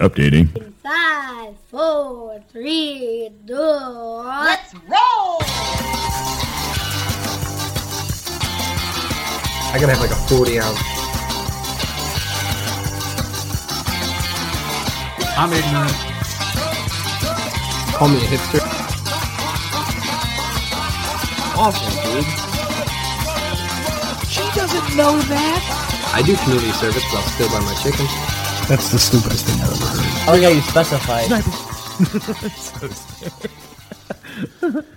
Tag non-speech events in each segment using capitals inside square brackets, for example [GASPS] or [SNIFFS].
Updating. Five, four, three, two. Let's roll! I gotta have like a 40 ounce. I'm ignorant. Call me a hipster. Awful, dude. She doesn't know that. I do community service, but I'll still buy my chicken. That's the stupidest thing I've ever heard. I like how you specified. [LAUGHS]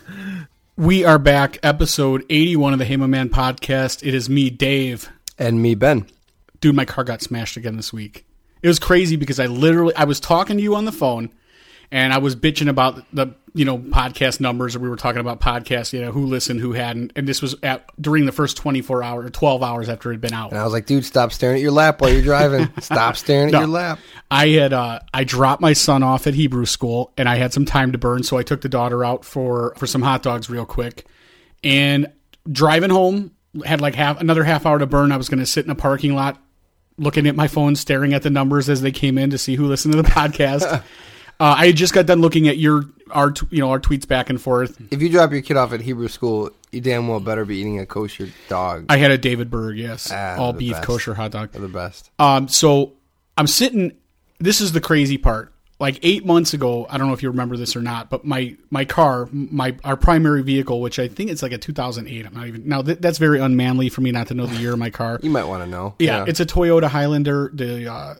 We are back, episode 81 of the Heyman Man podcast. It is me, Dave. And me, Ben. Dude, my car got smashed again this week. It was crazy because I literally I was talking to you on the phone and I was bitching about the you know podcast numbers or we were talking about podcasts, you know, who listened, who hadn't. And this was at during the first 24 hours or 12 hours after it had been out. And I was like, dude, stop staring at your lap while you're driving. [LAUGHS] stop staring at No. your lap. I had uh, I dropped my son off at Hebrew school, and I had some time to burn, so I took the daughter out for for some hot dogs real quick. And driving home, had like half another half hour to burn. I was going to sit in a parking lot, looking at my phone, staring at the numbers as they came in to see who listened to the [LAUGHS] podcast. Uh, I just got done looking at your our t- you know our tweets back and forth. If you drop your kid off at Hebrew school, you damn well better be eating a kosher dog. I had a David Berg, yes, Ah, all beef best. kosher hot dog. They're the best. Um, so I'm sitting. This is the crazy part. Like eight months ago, I don't know if you remember this or not, but my my car, my our primary vehicle, which I think it's like a 2008. I'm not even now. Th- that's very unmanly for me not to know the year of my car. You might want to know. Yeah, it's a Toyota Highlander, the uh,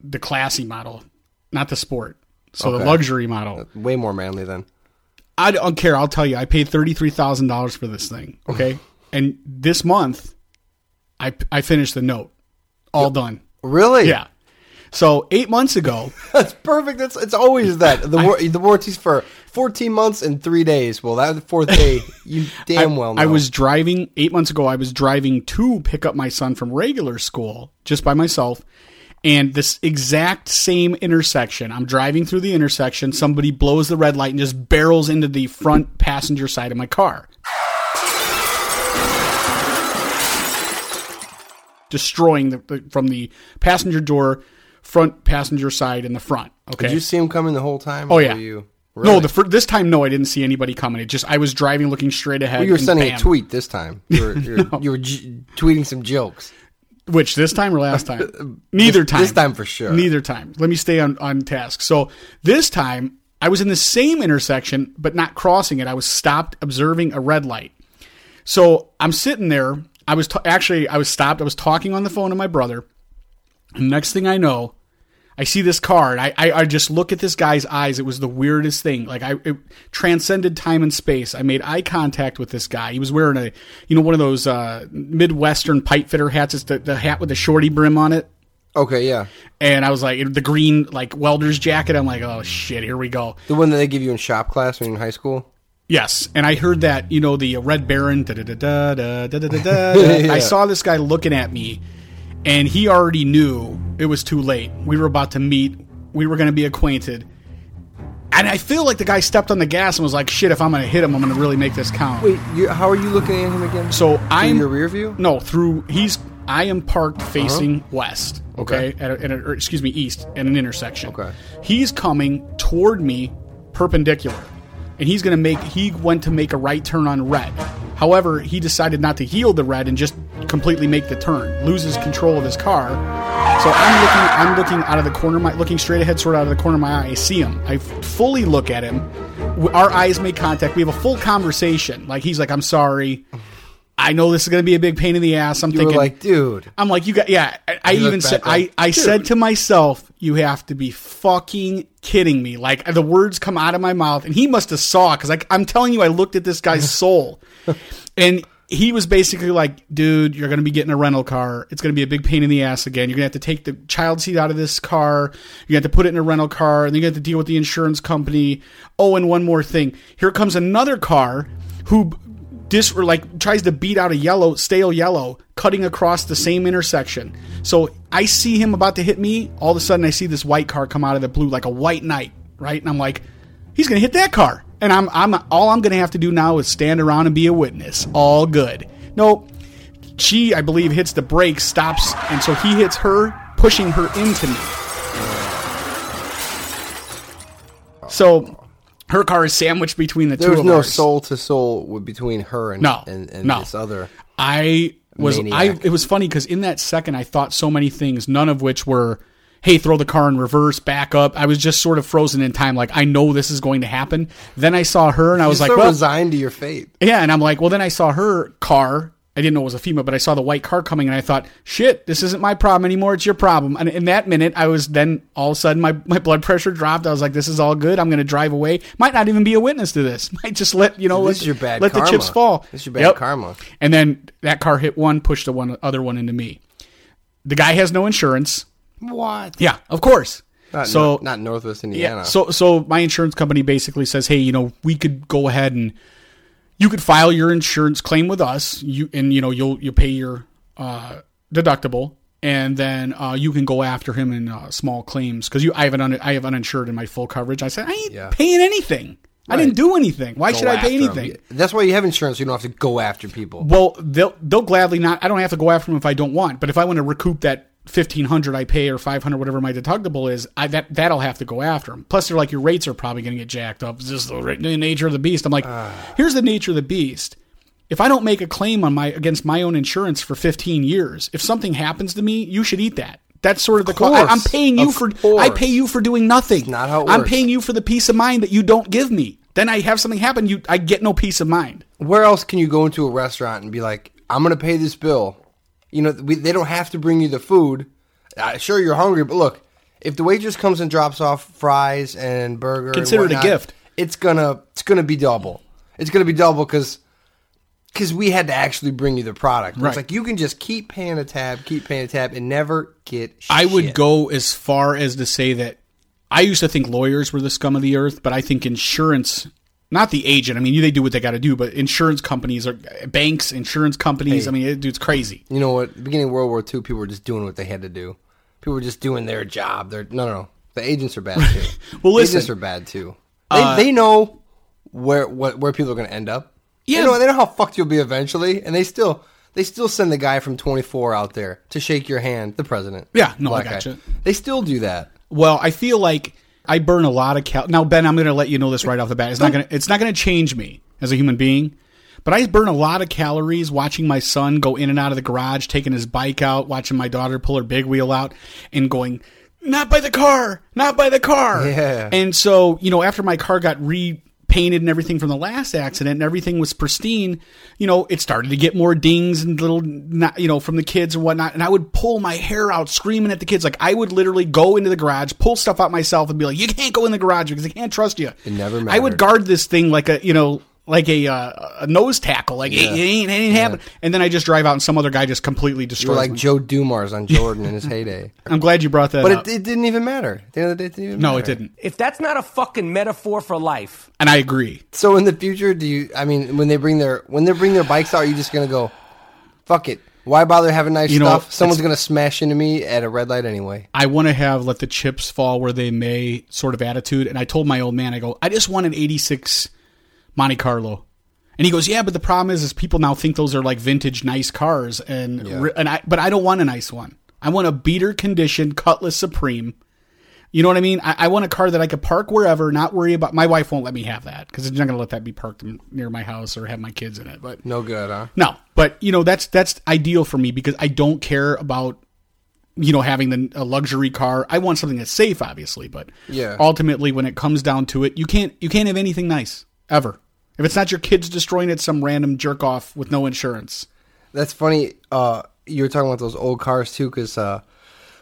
the classy model, not the sport. So the luxury model. way more manly than. I don't care. I'll tell you. I paid thirty three thousand dollars for this thing. Okay, [LAUGHS] and this month, I I finished the note, all done. Really? Yeah. So eight months ago, [LAUGHS] That's perfect. That's it's always that. The war, the warranty's for 14 months and three days. Well, that fourth day, [LAUGHS] you damn well know. I was driving eight months ago. I was driving to pick up my son from regular school just by myself, and this exact same intersection. I'm driving through the intersection. Somebody blows the red light and just barrels into the front passenger side of my car, destroying the, the from the passenger door, front passenger side, in the front. Okay, Did you see him coming the whole time? Oh yeah. You, No, the fir- this time no, I didn't see anybody coming. It just I was driving, looking straight ahead. Well, you were sending bam. a tweet this time. You were, [LAUGHS] you were, you were j- tweeting some jokes. Which this time or last time? [LAUGHS] Neither This- time. this time for sure. Neither time. Let me stay on on task. So this time I was in the same intersection, but not crossing it. I was stopped observing a red light. So I'm sitting there. I was t- actually I was stopped. I was talking on the phone to my brother. And next thing I know, I see this card. I, I, I, just look at this guy's eyes. It was the weirdest thing. Like I transcended time and space. I made eye contact with this guy. He was wearing a, you know, one of those uh, midwestern pipe fitter hats. It's the, the hat with the shorty brim on it. Okay, yeah. And I was like, the green like welder's jacket. I'm like, oh shit, here we go. The one that they give you in shop class when you're in high school. Yes, and I heard that you know the uh, Red Baron. I saw this guy looking at me and he already knew it was too late. We were about to meet. We were going to be acquainted. And I feel like the guy stepped on the gas and was like, "Shit! If I'm going to hit him, I'm going to really make this count." Wait, you, how are you looking at him again? So I'm your rear view? No, through he's. I am parked uh-huh. facing west. Okay, Okay. At a, at a, or excuse me, east at an intersection. Okay. He's coming toward me, perpendicular, and he's going to make. He went to make a right turn on red. However, he decided not to yield the red and just completely make the turn, loses control of his car. So I'm looking. I'm looking out of the corner, of my looking straight ahead, sort of out of the corner of my eye. I see him. I fully look at him. Our eyes make contact. We have a full conversation. Like he's like, "I'm sorry." I know this is going to be a big pain in the ass. I'm You thinking, like, dude. I'm like, you got, yeah. I, I even said, I, I dude. said to myself, you have to be fucking kidding me. Like the words come out of my mouth, and he must have saw because like I'm telling you, I looked at this guy's [LAUGHS] soul, and he was basically like, dude, you're going to be getting a rental car. It's going to be a big pain in the ass again. You're going to have to take the child seat out of this car. You have to put it in a rental car, and then you have to deal with the insurance company. Oh, and one more thing. Here comes another car who dis like tries to beat out a yellow stale yellow cutting across the same intersection. So i see him about to hit me all of a sudden i see this white car come out of the blue like a white knight right? And i'm like he's gonna hit that car. And i'm i'm all i'm gonna have to do now is stand around and be a witness. All good. No she i believe hits the brakes stops and so he hits her pushing her into me. So her car is sandwiched between the There two was of no ours. soul to soul between her and No, and, and no. this other. I was I it was funny because in that second I thought so many things, none of which were, hey, throw the car in reverse, back up. I was just sort of frozen in time, like I know this is going to happen. Then I saw her and I was You're like, so well, resigned to your fate. yeah, and I'm like, well, then I saw her car. I didn't know it was a female, but I saw the white car coming, and I thought, shit, this isn't my problem anymore. It's your problem. And in that minute, I was then all of a sudden my, [LAUGHS] my blood pressure dropped. I was like, this is all good. I'm going to drive away. Might not even be a witness to this. [LAUGHS] Might just let you know. This let, is your bad Let karma. the chips fall. This is your bad karma. And then that car hit one, pushed the one other one into me. The guy has no insurance. What? Yeah, of course. Not, so Nor- not Northwest Indiana. yeah. So so my insurance company basically says, hey, you know, we could go ahead and you could file your insurance claim with us. You and you know you'll you pay your uh, deductible, and then uh, you can go after him in uh, small claims because you I have an un, I have uninsured in my full coverage. I said I ain't Yeah. paying anything. I didn't do anything. Why Go should I pay anything? That's why you have insurance. So you don't have to go after people. Well, they'll they'll gladly not. I don't have to go after them if I don't want. But if I want to recoup that fifteen hundred I pay or five hundred, whatever my deductible is, I that that'll have to go after them. Plus, they're like your rates are probably going to get jacked up. It's just the, nature of the beast. I'm like, ah. here's the nature of the beast. If I don't make a claim on my against my own insurance for fifteen years, if something happens to me, you should eat that. That's sort of the course. I'm paying you for. course. I pay you for doing nothing. not how it I'm works. paying you for the peace of mind that you don't give me. Then I have something happen. You, I get no peace of mind. Where else can you go into a restaurant and be like, "I'm going to pay this bill"? You know, we, they don't have to bring you the food. Uh, sure, you're hungry, but look, if the waitress comes and drops off fries and burger, and Consider it a gift. It's gonna it's gonna be double. It's gonna be double because because we had to actually bring you the product. Right. It's like you can just keep paying a tab, keep paying a tab, and never get. I would go as far as to say that I used to think lawyers were the scum of the earth, but I think insurance, not the agent. I mean, they do what they got to do, but insurance companies or banks, insurance companies. I mean, it, dude, it's crazy. You know what? Beginning of World War II, people were just doing what they had to do. People were just doing their job. They're no, no, no. The agents are bad too. [LAUGHS] Well, listen. agents are bad too. They, uh, they know where what where people are going to end up. Yeah. they know, they know how fucked you'll be eventually, and they still they still send the guy from 24 out there to shake your hand, the president. Yeah, no, I Black guy. They still do that. Well, I feel like I burn a lot of cal. Now, Ben, I'm going to let you know this right off the bat. It's not going to. It's not going to change me as a human being. But I burn a lot of calories watching my son go in and out of the garage, taking his bike out, watching my daughter pull her big wheel out, and going, "Not by the car, not by the car." Yeah. And so, you know, after my car got repainted and everything from the last accident, and everything was pristine, you know, it started to get more dings and little, not- you know, from the kids and whatnot. And I would pull my hair out, screaming at the kids. Like I would literally go into the garage, pull stuff out myself, and be like, "You can't go in the garage because I can't trust you." It never mattered. I would guard this thing like a, you know. Like a uh, a nose tackle, like it, it ain't, it ain't happening. And then I just drive out, and some other guy just completely You're destroys. like me. Joe Dumars on Jordan in his heyday. [LAUGHS] I'm glad you brought that up. But it, it didn't even matter. At the end of the day, it didn't even no, matter. it didn't, If that's not a fucking metaphor for life, and I agree. So in the future, do you? I mean, when they bring their when they bring their bikes out, are you just gonna go, fuck it? Why bother having nice You know, stuff? Someone's gonna smash into me at a red light anyway. I want to have let the chips fall where they may sort of attitude. And I told my old man, I go, I just want an 86 Monte Carlo. And he goes, yeah, but the problem is, is people now think those are like vintage nice cars. And, Yeah. and I, but I don't want a nice one. I want a beater condition Cutlass Supreme. You know what I mean? I, I want a car that I could park wherever, not worry about. My wife won't let me have that because she's not going to let that be parked near my house or have my kids in it. But No good, huh? no, but you know that's that's ideal for me because I don't care about you know having the a luxury car. I want something that's safe, obviously, but Yeah. ultimately, when it comes down to it, you can't you can't have anything nice ever if it's not your kids destroying it, some random jerk off with no insurance. That's funny. Uh, you were talking about those old cars too, because uh,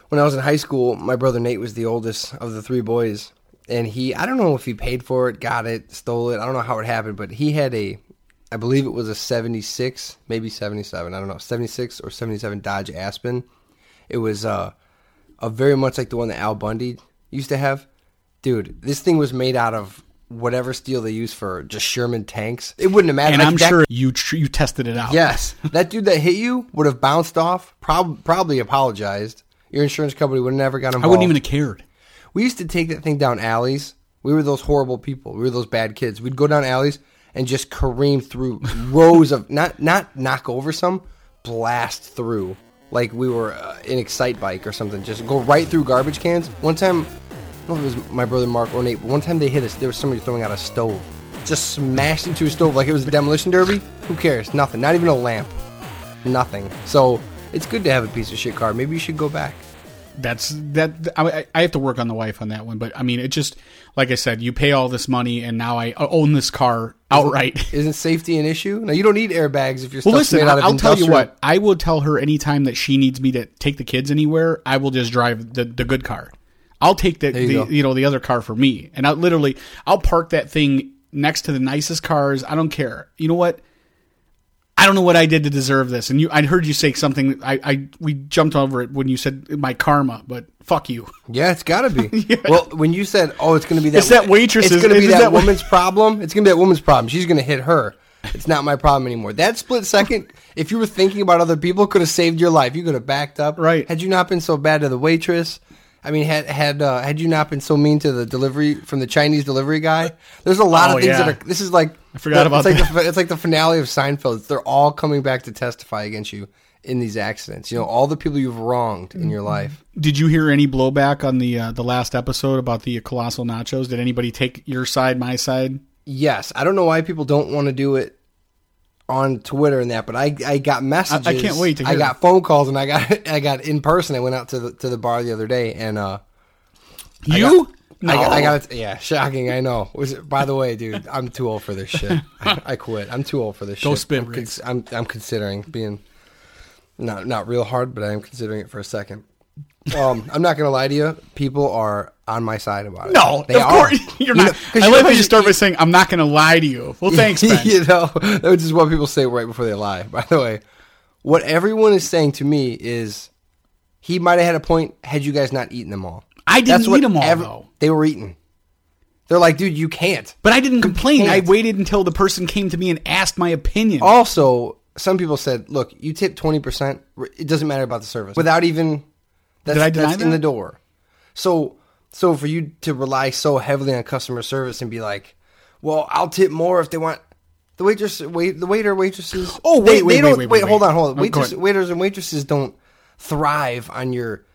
when I was in high school, my brother Nate was the oldest of the three boys, and he I don't know if he paid for it, got it, stole it. I don't know how it happened, but he had a, I believe it was a '76, maybe '77. I don't know, '76 or '77 Dodge Aspen. It was uh, a very much like the one that Al Bundy used to have. Dude, this thing was made out of whatever steel they use for just Sherman tanks. It wouldn't have mattered. And Like, I'm that- sure you tr- you tested it out. Yes, [LAUGHS] that dude that hit you would have bounced off. Prob- probably apologized. Your insurance company would have never got involved. I wouldn't even have cared. We used to take that thing down alleys. We were those horrible people. We were those bad kids. We'd go down alleys and just careen through [LAUGHS] rows of not not knock over some, blast through like we were uh, in Excitebike or something. Just go right through garbage cans. One time, I don't know if it was my brother Mark or Nate, but one time they hit us. There was somebody throwing out a stove, just smashed into a stove like it was a demolition derby. Who cares? Nothing. Not even a lamp. Nothing. So it's good to have a piece of shit car. Maybe you should go back. That's that. I, I have to work on the wife on that one, but I mean, it just like I said, you pay all this money, and now I uh, own this car outright. Isn't safety an issue? Now you don't need airbags if you're Well, listen, made out of Well listen I'll tell you what. I will tell her anytime that she needs me to take the kids anywhere. I will just drive the, the good car. I'll take the, you the you know the other car for me, and I literally I'll park that thing next to the nicest cars. I don't care. You know what? I don't know what I did to deserve this. And you, I heard you say something. I, I we jumped over it when you said my karma, but fuck you. [LAUGHS] Yeah, it's got to be. [LAUGHS] Well, when you said, "Oh, it's going to be that," It's that waitress. It's going to be that, that woman's problem. It's going to be that woman's problem. She's going to hit her. It's not my problem anymore. That split second, if you were thinking about other people, could have saved your life. You could have backed up. Right. Had you not been so bad to the waitress. I mean, had had uh, had you not been so mean to the delivery from the Chinese delivery guy, there's a lot Oh, of things yeah. that are. This is like I forgot about it's like. The, it's like the finale of Seinfeld. They're all coming back to testify against you in these accidents. You know, all the people you've wronged in your life. Did you hear any blowback on the uh, the last episode about the colossal nachos? Did anybody take your side, my side? Yes, I don't know why people don't want to do it on Twitter and that, but I I got messages. I can't wait to I hear. got phone calls and I got [LAUGHS] I got in person. I went out to the to the bar the other day and uh You? I got, I got it. Yeah, shocking. I know. Was by the way, dude, I'm too old for this shit. [LAUGHS] I, I quit. I'm too old for this Go shit. spit, I'm, Riggs. I'm I'm considering being not not real hard, but I am considering it for a second. Um, I'm not gonna lie to you. People are on my side about it. No, They of are. course [LAUGHS] you're not. I you know love how you start by saying, "I'm not going to lie to you." Well, [LAUGHS] thanks, you [LAUGHS] know, which is what people say right before they lie. By the way, what everyone is saying to me is, he might have had a point had you guys not eaten them all. I didn't That's eat 'em all, ev- though. They were eaten. They're like, dude, you can't. But I didn't complain. I waited until the person came to me and asked my opinion. Also, some people said, look, you tip twenty percent. It doesn't matter about the service without even. That's, Did I deny that's in the door. So, so for you to rely so heavily on customer service and be like, well, I'll tip more if they want. The waitress, wait, the waiter, waitresses. [GASPS] Oh, they- wait, wait, they don't, wait, wait, wait, hold on, hold on. Waitress, waiters and waitresses don't thrive on your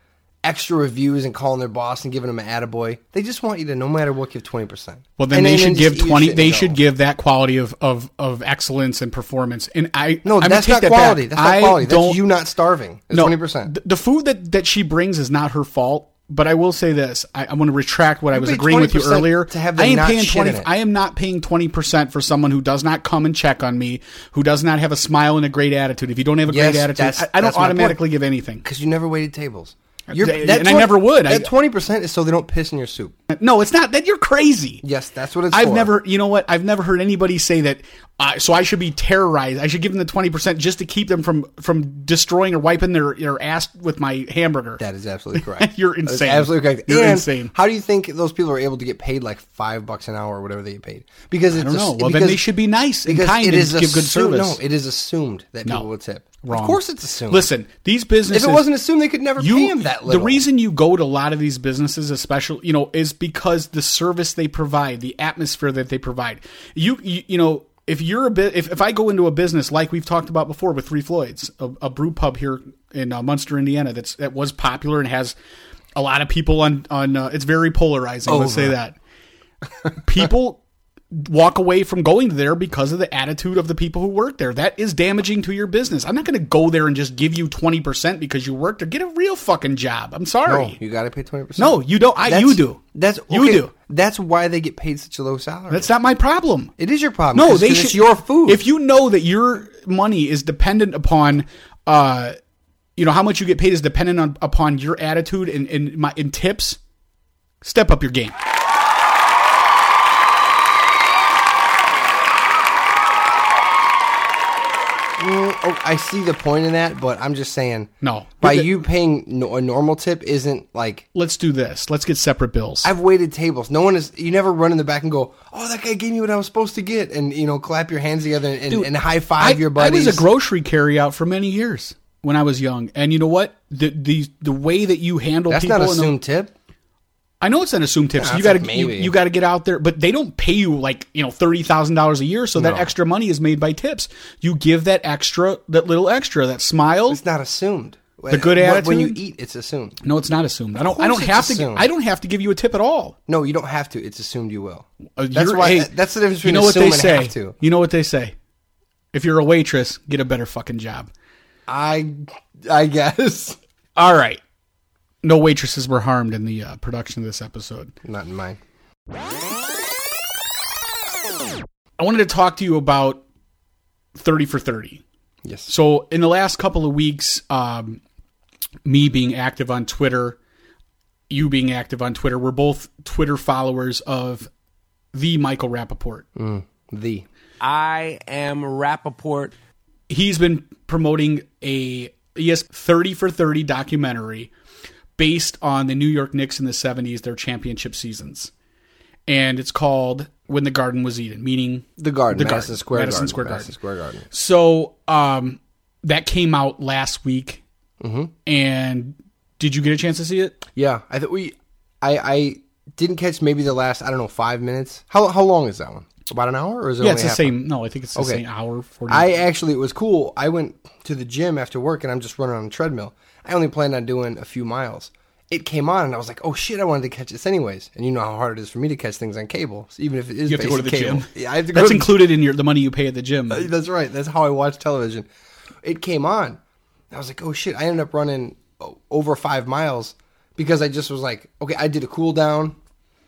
extra reviews and calling their boss and giving them an attaboy. They just want you to, no matter what, give twenty percent. Well, then they should give twenty. They should give that quality of, of, of excellence and performance. And I No, I'm that's not that quality. That's not quality. Don't, That's you not starving. It's no, twenty percent. The, food that that she brings is not her fault. But I will say this: I, I want to retract what I was agreeing with you earlier. to have I not paying twenty. I am not paying twenty percent for someone who does not come and check on me, who does not have a smile and a great attitude. If you don't have a Yes, great attitude, I, I don't that's automatically give anything. Because you never waited tables. They- and I never would. That twenty percent is so they don't piss in your soup. No, it's not. That you're crazy. Yes, that's what it's I've for. never, you know what? I've never heard anybody say that. Uh, so I should be terrorized. I should give them the twenty percent just to keep them from from destroying or wiping their their ass with my hamburger. That is absolutely [LAUGHS] correct. You're insane. absolutely correct. You're And insane. How do you think those people are able to get paid like five bucks an hour or whatever they get paid? Because it's I don't know. ass- Well, then because- they should be nice and kind and is give good assumed- service. No, it is assumed that No. people will tip. Wrong. Of course, it's assumed. Listen, these businesses. if it wasn't assumed, they could never you, pay them that little. The reason you go to a lot of these businesses, especially, you know, is because the service they provide, the atmosphere that they provide. You, you, you know, if you're a bit, if, if I go into a business like we've talked about before with Three Floyds, a, a brew pub here in uh, Munster, Indiana, that's that was popular and has a lot of people on on. Uh, it's very polarizing. Let's say that people walk away from going there because of the attitude of the people who work there. That is damaging to your business. I'm not going to go there and just give you 20% because you worked there. Get a real fucking job. I'm sorry. no, you got to pay twenty percent. No, you don't. I, That's- you do. That's you do. That's why they get paid such a low salary. That's not my problem. it is your problem. No, they should. It's your food. If you know that your money is dependent upon, uh, you know how much you get paid is dependent on upon your attitude and and my in tips. Step up your game. Mm, oh, I see the point in that, but I'm just saying. No. by the- you paying no, a normal tip isn't like Let's do this. Let's get separate bills. I've waited tables. No one is. You never run in the back and go, "Oh, that guy gave me what I was supposed to get," and you know, clap your hands together and, Dude, and high five your buddies. I was a grocery carryout for many years when I was young, and you know what? The the the way that you handle That's people, not in the- assumed tip. I know it's an assumed tip. so you got to like you, you got to get out there, but they don't pay you like you know thirty thousand dollars a year. So that extra money is made by tips. You give that extra, that little extra, that smile. It's not assumed. The good When- When you eat, it's assumed. No, it's not assumed. I don't. I don't have to. I don't have to give you a tip at all. No, you don't have to. It's assumed you will. Uh, That's why. hey, that's the difference between You know what they say. You know what they say. If you're a waitress, get a better fucking job. I, I guess. All right. No waitresses were harmed in the uh, production of this episode. Not in mine. I wanted to talk to you about 30 for 30. Yes. So, in the last couple of weeks, um, me being active on Twitter, you being active on Twitter, we're both Twitter followers of the Michael Rapaport. the. I am Rapaport. He's been promoting a yes, 30 for 30 documentary based on the New York Knicks in the 70s, their championship seasons. And it's called When the Garden Was Eden, meaning The garden. The Madison garden. Square Madison Garden. Square Madison Garden. Square Garden. So um, that came out last week. Mm-hmm. And did you get a chance to see it? Yeah, I think we. I I didn't catch maybe the last I don't know five minutes. How how long is that one? About an hour or is it? Yeah, it's the same. No, I think it's the Okay. same hour. 40 I actually it was cool. I went to the gym after work and I'm just running on a treadmill. I only planned on doing a few miles. It came on and I was like, "Oh shit! I wanted to catch this anyways." And you know how hard it is for me to catch things on cable, so even if it is you have to go to the cable. gym. Yeah, I have to go That's to- included in your the money you pay at the gym. Uh, that's right. That's how I watch television. It came on. I was like, oh shit. I ended up running over five miles because I just was like, okay, I did a cool down.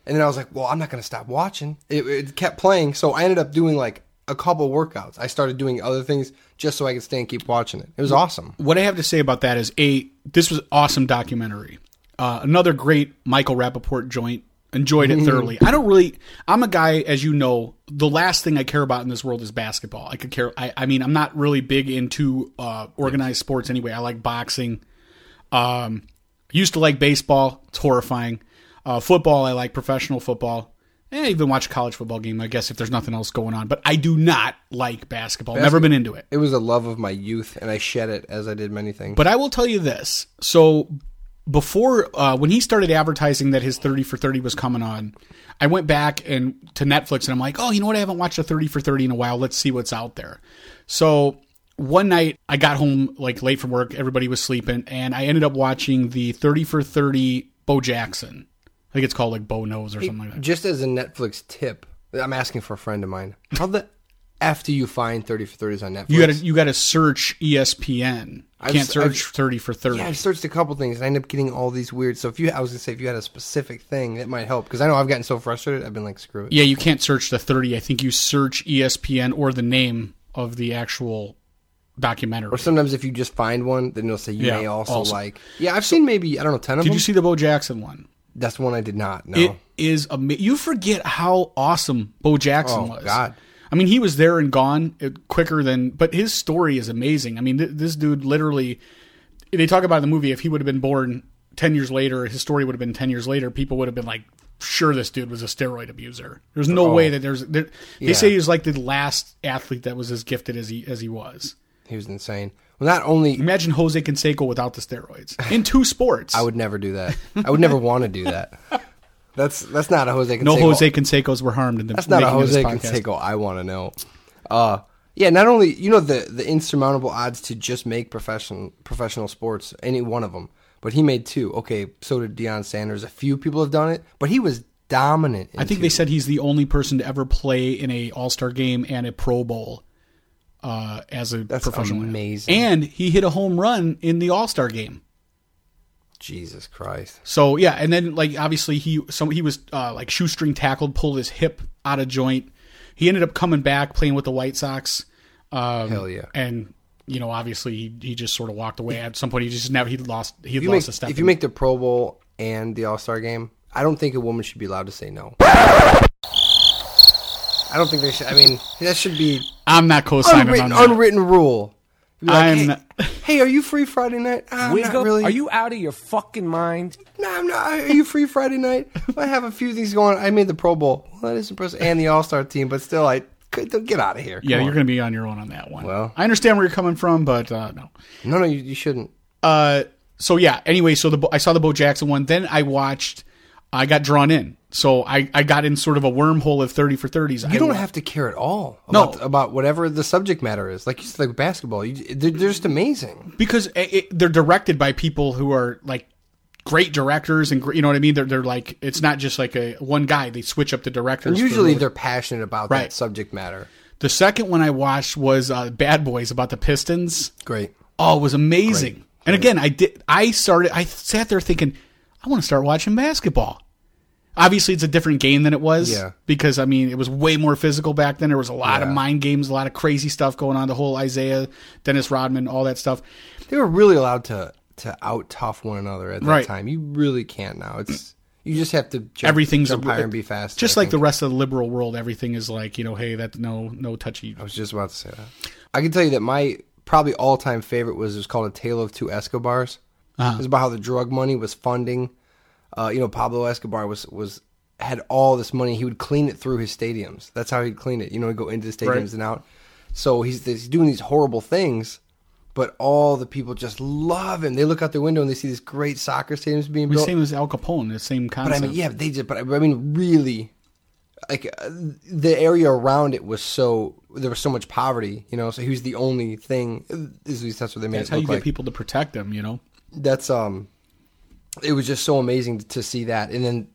And then I was like, well, I'm not going to stop watching. It, it kept playing. So I ended up doing like a couple workouts. I started doing other things just so I could stay and keep watching it. It was awesome. what I have to say about that is a this was awesome documentary. Uh, another great Michael Rapaport joint. Enjoyed it [LAUGHS] thoroughly. I don't really. I'm a guy, as you know. The last thing I care about in this world is basketball. I could care. I, I mean, I'm not really big into uh, organized sports anyway. I like boxing. Um, used to like baseball. It's horrifying. Uh, football. I like professional football. Eh, even watch a college football game. I guess if there's nothing else going on. But I do not like basketball. Never been into it. It was a love of my youth, and I shed it as I did many things. But I will tell you this. So before uh, when he started advertising that his 30 for 30 was coming on, I went back and to Netflix and I'm like, "Oh, you know what? I haven't watched a 30 for 30 in a while. Let's see what's out there." So one night I got home like late from work, everybody was sleeping, and I ended up watching the 30 for 30 Bo Jackson. I think it's called like Bo Knows or something like that. just as a Netflix tip, I'm asking for a friend of mine. How the F do you find 30 for 30s on Netflix? You got to you got to search ESPN. You I've- can't search I've- 30 for 30. Yeah, I searched a couple things and I end up getting all these weird. So if you, I was gonna say, if you had a specific thing, it might help because I know I've gotten so frustrated. I've been like, screw it. Yeah, you can't search the 30. I think you search ESPN or the name of the actual documentary. Or sometimes if you just find one, then it'll say you Yeah, may also, also. like. Yeah, I've seen maybe I don't know ten of Did them. Did you see the Bo Jackson one? That's one I did not. know. It is ama- You forget how awesome Bo Jackson Oh, was. God. I mean, he was there and gone uh, quicker than, but his story is amazing. I mean, th- this dude literally, they talk about in the movie, if he would have been born 10 years later, his story would have been 10 years later, people would have been like, sure, this dude was a steroid abuser. There's no way that there's, there, they Oh. Yeah. say he was like the last athlete that was as gifted as he, as he was. he was insane. Well, not only Imagine Jose Canseco without the steroids in two sports. [LAUGHS] I would never do that. I would never want to do that. That's that's not a Jose. Canseco. no Jose Cansecos were harmed in the That's not a making of this Jose. Canseco. I want to know. Uh, yeah. Not only you know the the insurmountable odds to just make professional professional sports, any one of them, but he made two. Okay, so did Deion Sanders. A few people have done it, but he was dominant. in I think two. they said he's the only person to ever play in a All Star game and a Pro Bowl uh, as a That's professional. amazing. And he hit a home run in the All Star game. Jesus Christ. So yeah, and then like obviously he some he was uh, like shoestring tackled, pulled his hip out of joint. He ended up coming back playing with the White Sox. Um, Hell yeah. And you know, obviously he, he just sort of walked away at some point. He just never he lost he lost make, a step. if you make the Pro Bowl and the All Star game, I don't think a woman should be allowed to say no. I don't think they should. I mean, that should be I'm not co-signing unwritten, on that. unwritten rule. Be like, I'm hey, [LAUGHS] hey, are you free Friday night? Ah, I'm Wig not up? really. Are you out of your fucking mind? No, I'm not. Are you free Friday night? [LAUGHS] I have a few things going. I made the Pro Bowl. Well, that is impressive, and the All Star team, but still, I could get out of here. Yeah, Come you're going to be on your own on that one. Well. I understand where you're coming from, but uh, no. No, no, you, you shouldn't. Uh, so yeah. Anyway, so the Bo- I saw the Bo Jackson one. Then I watched I got drawn in. So I, I got in sort of a wormhole of 30 for 30s. You don't have to care at all No. about, about whatever the subject matter is. Like you said, like basketball, you, they're, they're just amazing. because it, it- they're directed by people who are like great directors and you know what I mean. They're they're like it's not just like a one guy. They switch up the directors. And usually they're passionate about Right. that subject matter. the second one I watched was uh, Bad Boys about the Pistons. Great. Oh, it was amazing. And again, I did. I started. I sat there thinking, I want to start watching basketball. Obviously, it's a different game than it was. Yeah. Because I mean, it was way more physical back then. There was a lot of mind games, a lot of crazy stuff going on. The whole Isiah, Dennis Rodman, all that stuff. They were really allowed to to out tough one another at that Right. time. You really can't now. It's you just have to jump, Everything's jump higher and be fast. Just like the rest of the liberal world, everything is like you know, hey, that no no touchy. I was just about to say that. I can tell you that my probably all time favorite was it was called A Tale of Two Escobars. Uh-huh. It was about how the drug money was funding. Uh, you know, Pablo Escobar was was had all this money. He would clean it through his stadiums. That's how he'd clean it. You know, he'd go into the stadiums Right. and out. So he's he's doing these horrible things, but all the people just love him. They look out their window and they see these great soccer stadiums being The built. same as Al Capone, the same But concept. I mean, yeah, they just. But I mean, really, like uh, the area around it was so there was so much poverty, you know. So he was the only thing. At least that's what they made That's how you get like. people to protect them, you know. That's um, it was just so amazing to see that, and then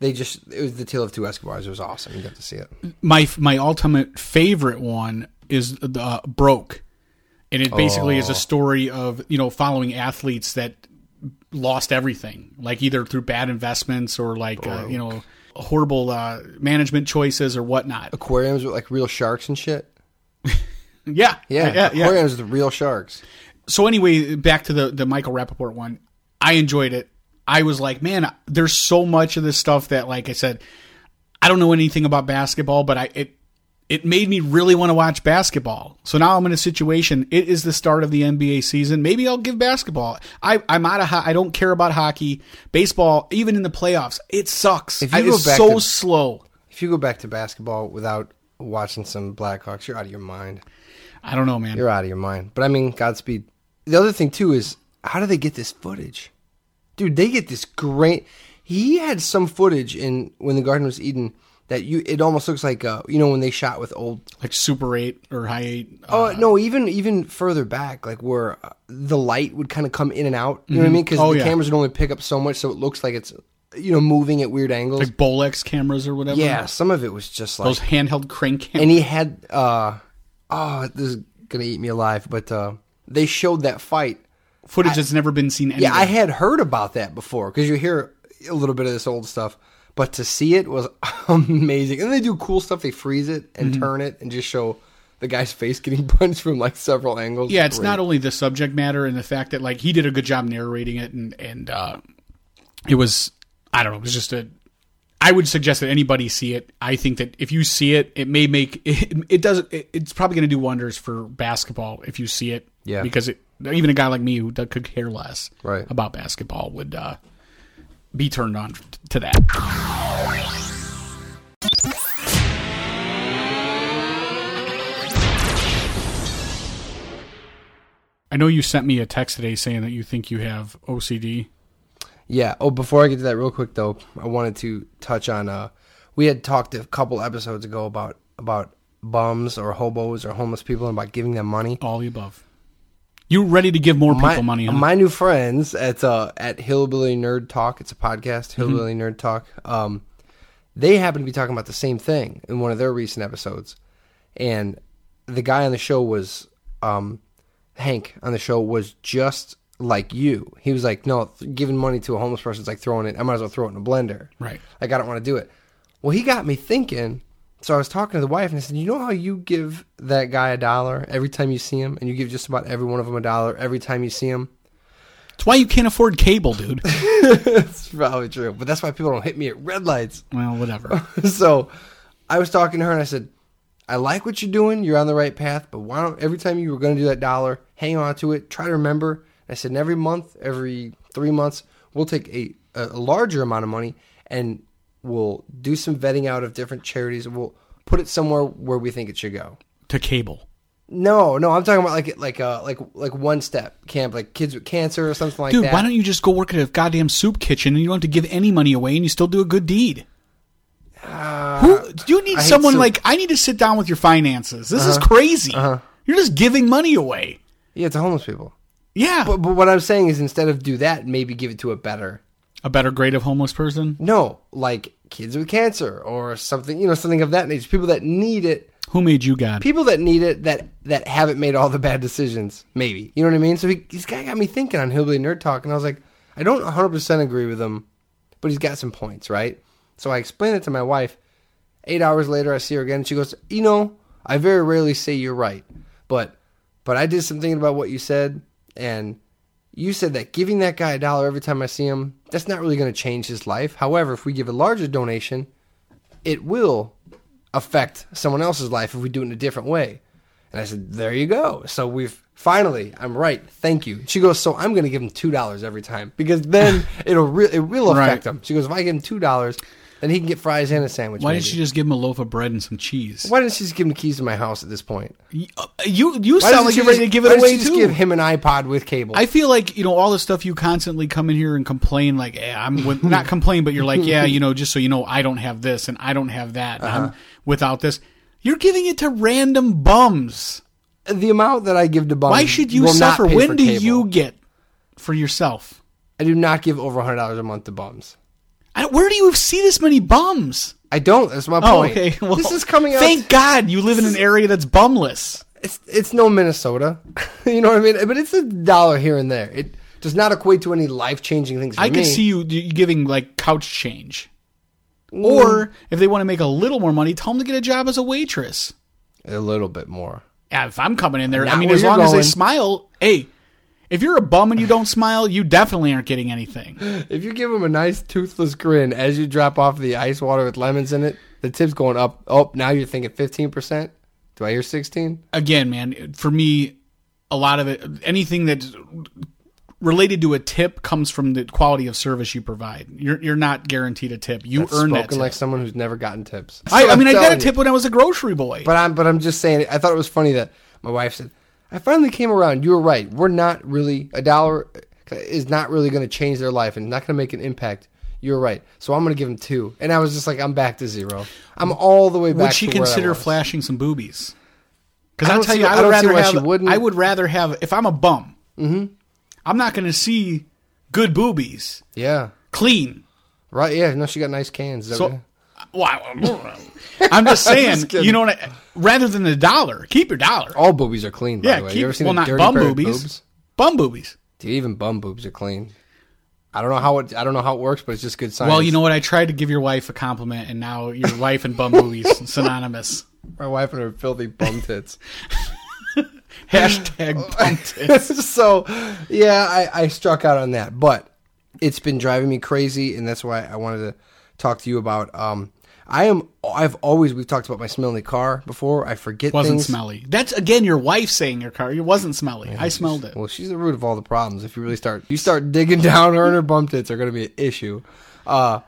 they just it was the tale of two Escobars. It was awesome. You got to see it. my my ultimate favorite one is the uh, broke and it basically Oh. is a story of you know following athletes that lost everything like either through bad investments or like uh, you know horrible uh, management choices or whatnot Aquariums with like real sharks and shit. [LAUGHS] yeah Yeah, yeah yeah aquariums with real sharks. so anyway back to the the michael rapaport one i enjoyed it i was like man there's so much of this stuff that like i said i don't know anything about basketball but i it it made me really want to watch basketball. So now I'm in a situation. It is the start of the NBA season. Maybe I'll give basketball. I, I'm out of. Ho- I don't care about hockey, baseball. Even in the playoffs, it sucks. If you I- go it's back so to- slow. If you go back to basketball without watching some Blackhawks, you're out of your mind. I don't know, man. You're out of your mind. But I mean, Godspeed. The other thing too is how do they get this footage? Dude, they get this great he had some footage in when the garden was Eden that you it almost looks like uh you know when they shot with old like Super Eight or High Eight. Oh uh, no, even even further back, like where uh, the light would kind of come in and out. You know what I mean? Because Oh, the yeah. cameras would only pick up so much, so it looks like it's you know moving at weird angles. like Bolex cameras or whatever. yeah, some of it was just like those handheld crane cameras. and he had uh oh this is gonna eat me alive but uh they showed that fight footage that's never been seen. Anywhere. yeah i had heard about that before because you hear a little bit of this old stuff but to see it was [LAUGHS] amazing and they do cool stuff they freeze it and Mm-hmm. turn it and just show the guy's [LAUGHS] face getting [LAUGHS] punched from like several angles Yeah, it's Great. not only the subject matter and the fact that like he did a good job narrating it and and uh, it was I don't know, it was just a. I would suggest that anybody see it. I think that if you see it, it may make it. It does. It, it's probably going to do wonders for basketball if you see it. Yeah. because it, even a guy like me who could care less Right. about basketball would uh, be turned on to that. I know you sent me a text today saying that you think you have OCD. Yeah. Oh, before I get to that, real quick though, I wanted to touch on. uh We had talked a couple episodes ago about about bums or hobos or homeless people and about giving them money. All the above. You ready to give more people my, money? Huh? My new friends at uh, at Hillbilly Nerd Talk. It's a podcast, Mm-hmm. Hillbilly Nerd Talk. Um, they happen to be talking about the same thing in one of their recent episodes, and the guy on the show was um, Hank on the show was just like you. He was like, "No, th- giving money to a homeless person is like throwing it. I might as well throw it in a blender. Right. Like I don't want to do it." Well, he got me thinking. So I was talking to the wife and I said, "You know how you give that guy a dollar every time you see him, and you give just about every one of them a dollar every time you see him." That's why you can't afford cable, dude. [LAUGHS] It's probably true, but that's why people don't hit me at red lights. well, whatever. [LAUGHS] so I was talking to her and I said, I like what you're doing. You're on the right path, but why don't every time you were going to do that dollar, hang on to it. Try to remember. I said, and every month, every three months, we'll take a, a larger amount of money and we'll do some vetting out of different charities. and We'll put it somewhere where we think it should go. to cable. No, no, I'm talking about like like uh like like one step camp, like kids with cancer or something like Dude, that. Dude, why don't you just go work at a goddamn soup kitchen and you don't have to give any money away and you still do a good deed? Who do you need Uh, I someone. Uh-huh. like I need to sit down with your finances. This is crazy. You're just giving money away. Yeah, to homeless people. Yeah. But, but what I'm saying is instead of do that, maybe give it to a better. A better grade of homeless person? No, like kids with cancer or something, you know, something of that nature. People that need it. Who made you God? People that need it that that haven't made all the bad decisions. Maybe you know what I mean. So he, this guy got me thinking on Hillbilly Nerd Talk, and I was like, I don't 100 percent agree with him, but he's got some points, right? So I explained it to my wife. Eight hours later, I see her again. And she goes, "You know, I very rarely say you're right, but but I did some thinking about what you said, and you said that giving that guy a dollar every time I see him, that's not really going to change his life. However, if we give a larger donation, it will affect someone else's life if we do it in a different way. And I said, there you go. So we've finally, I'm right. Thank you. She goes, so I'm going to give him two dollars every time because then [LAUGHS] it'll re- it will affect Right. him. She goes, if I give him two dollars, then he can get fries and a sandwich. Why maybe. didn't you just give him a loaf of bread and some cheese? Why didn't she just give him the keys to my house at this point? You you, you Why sound doesn't like she you're ready just- to give why it doesn't away she just too. give him an iPod with cable. I feel like you know all the stuff you constantly come in here and complain like eh, I'm with, [LAUGHS] not complain, but you're like yeah, you [LAUGHS] know, just so you know, I don't have this and I don't have that, and Uh-huh. I'm without this. You're giving it to random bums. the amount that I give to bums. Why should you will not suffer? pay When do cable. you get for yourself? I do not give over hundred dollars a month to bums. I, where do you see this many bums? I don't. That's my Oh, point. okay. Well, this is coming out. Thank God you live in an area that's bumless. it's it's no Minnesota. [LAUGHS] you know what I mean? But it's a dollar here and there. It does not equate to any life changing things. I me. could see you giving like couch change, Mm. or if they want to make a little more money, tell them to get a job as a waitress. a little bit more. Yeah, if I'm coming in there, I mean, as long as they smile, hey, if you're a bum and you don't smile, you definitely aren't getting anything. If you give them a nice toothless grin as you drop off the ice water with lemons in it, the tip's going up. Oh, now you're thinking fifteen percent. Do I hear sixteen? Again, man, for me, a lot of it, anything that's related to a tip comes from the quality of service you provide. You're you're not guaranteed a tip. You earn that. Spoken Tip. like someone who's never gotten tips. I, I mean, I got a telling you. tip when I was a grocery boy. But I'm but I'm just saying. I thought it was funny that my wife said, "I finally came around. You were right. We're not really a dollar is not really going to change their life and not going to make an impact." You're right. So I'm going to give them two. And I was just like, I'm back to zero. I'm all the way back. Would she to where I consider flashing some boobies? Because I'll tell see- you, I I would rather why she have. wouldn't. I would rather have. If I'm a bum, mm-hmm. I'm not going to see good boobies, Yeah. clean. Right. Yeah. No, she got nice cans. So? Wow. [LAUGHS] I'm just saying, Just you know what? I, rather than the dollar, keep your dollar. all boobies are clean. By yeah, the way. keep. you ever seen well, not dirty bum boobies. boobs? Bum boobies. Dude, even bum boobs are clean. I don't know how it. I don't know how it works, but it's just good science. Well, you know what? I tried to give your wife a compliment, and now your wife and bum boobies [LAUGHS] synonymous. my wife and her filthy bum tits. [LAUGHS] Hashtag bum tits. so yeah, I, I struck out on that, but it's been driving me crazy, and that's why I wanted to talk to you about. Um, I am. I've always we've talked about my smelly car before. I forget Wasn't things. smelly. That's again your wife saying your car. It wasn't smelly. I smelled it. Well, she's the root of all the problems. If you really start, you start digging [LAUGHS] down, her and her bum tits are going to be an issue. Uh,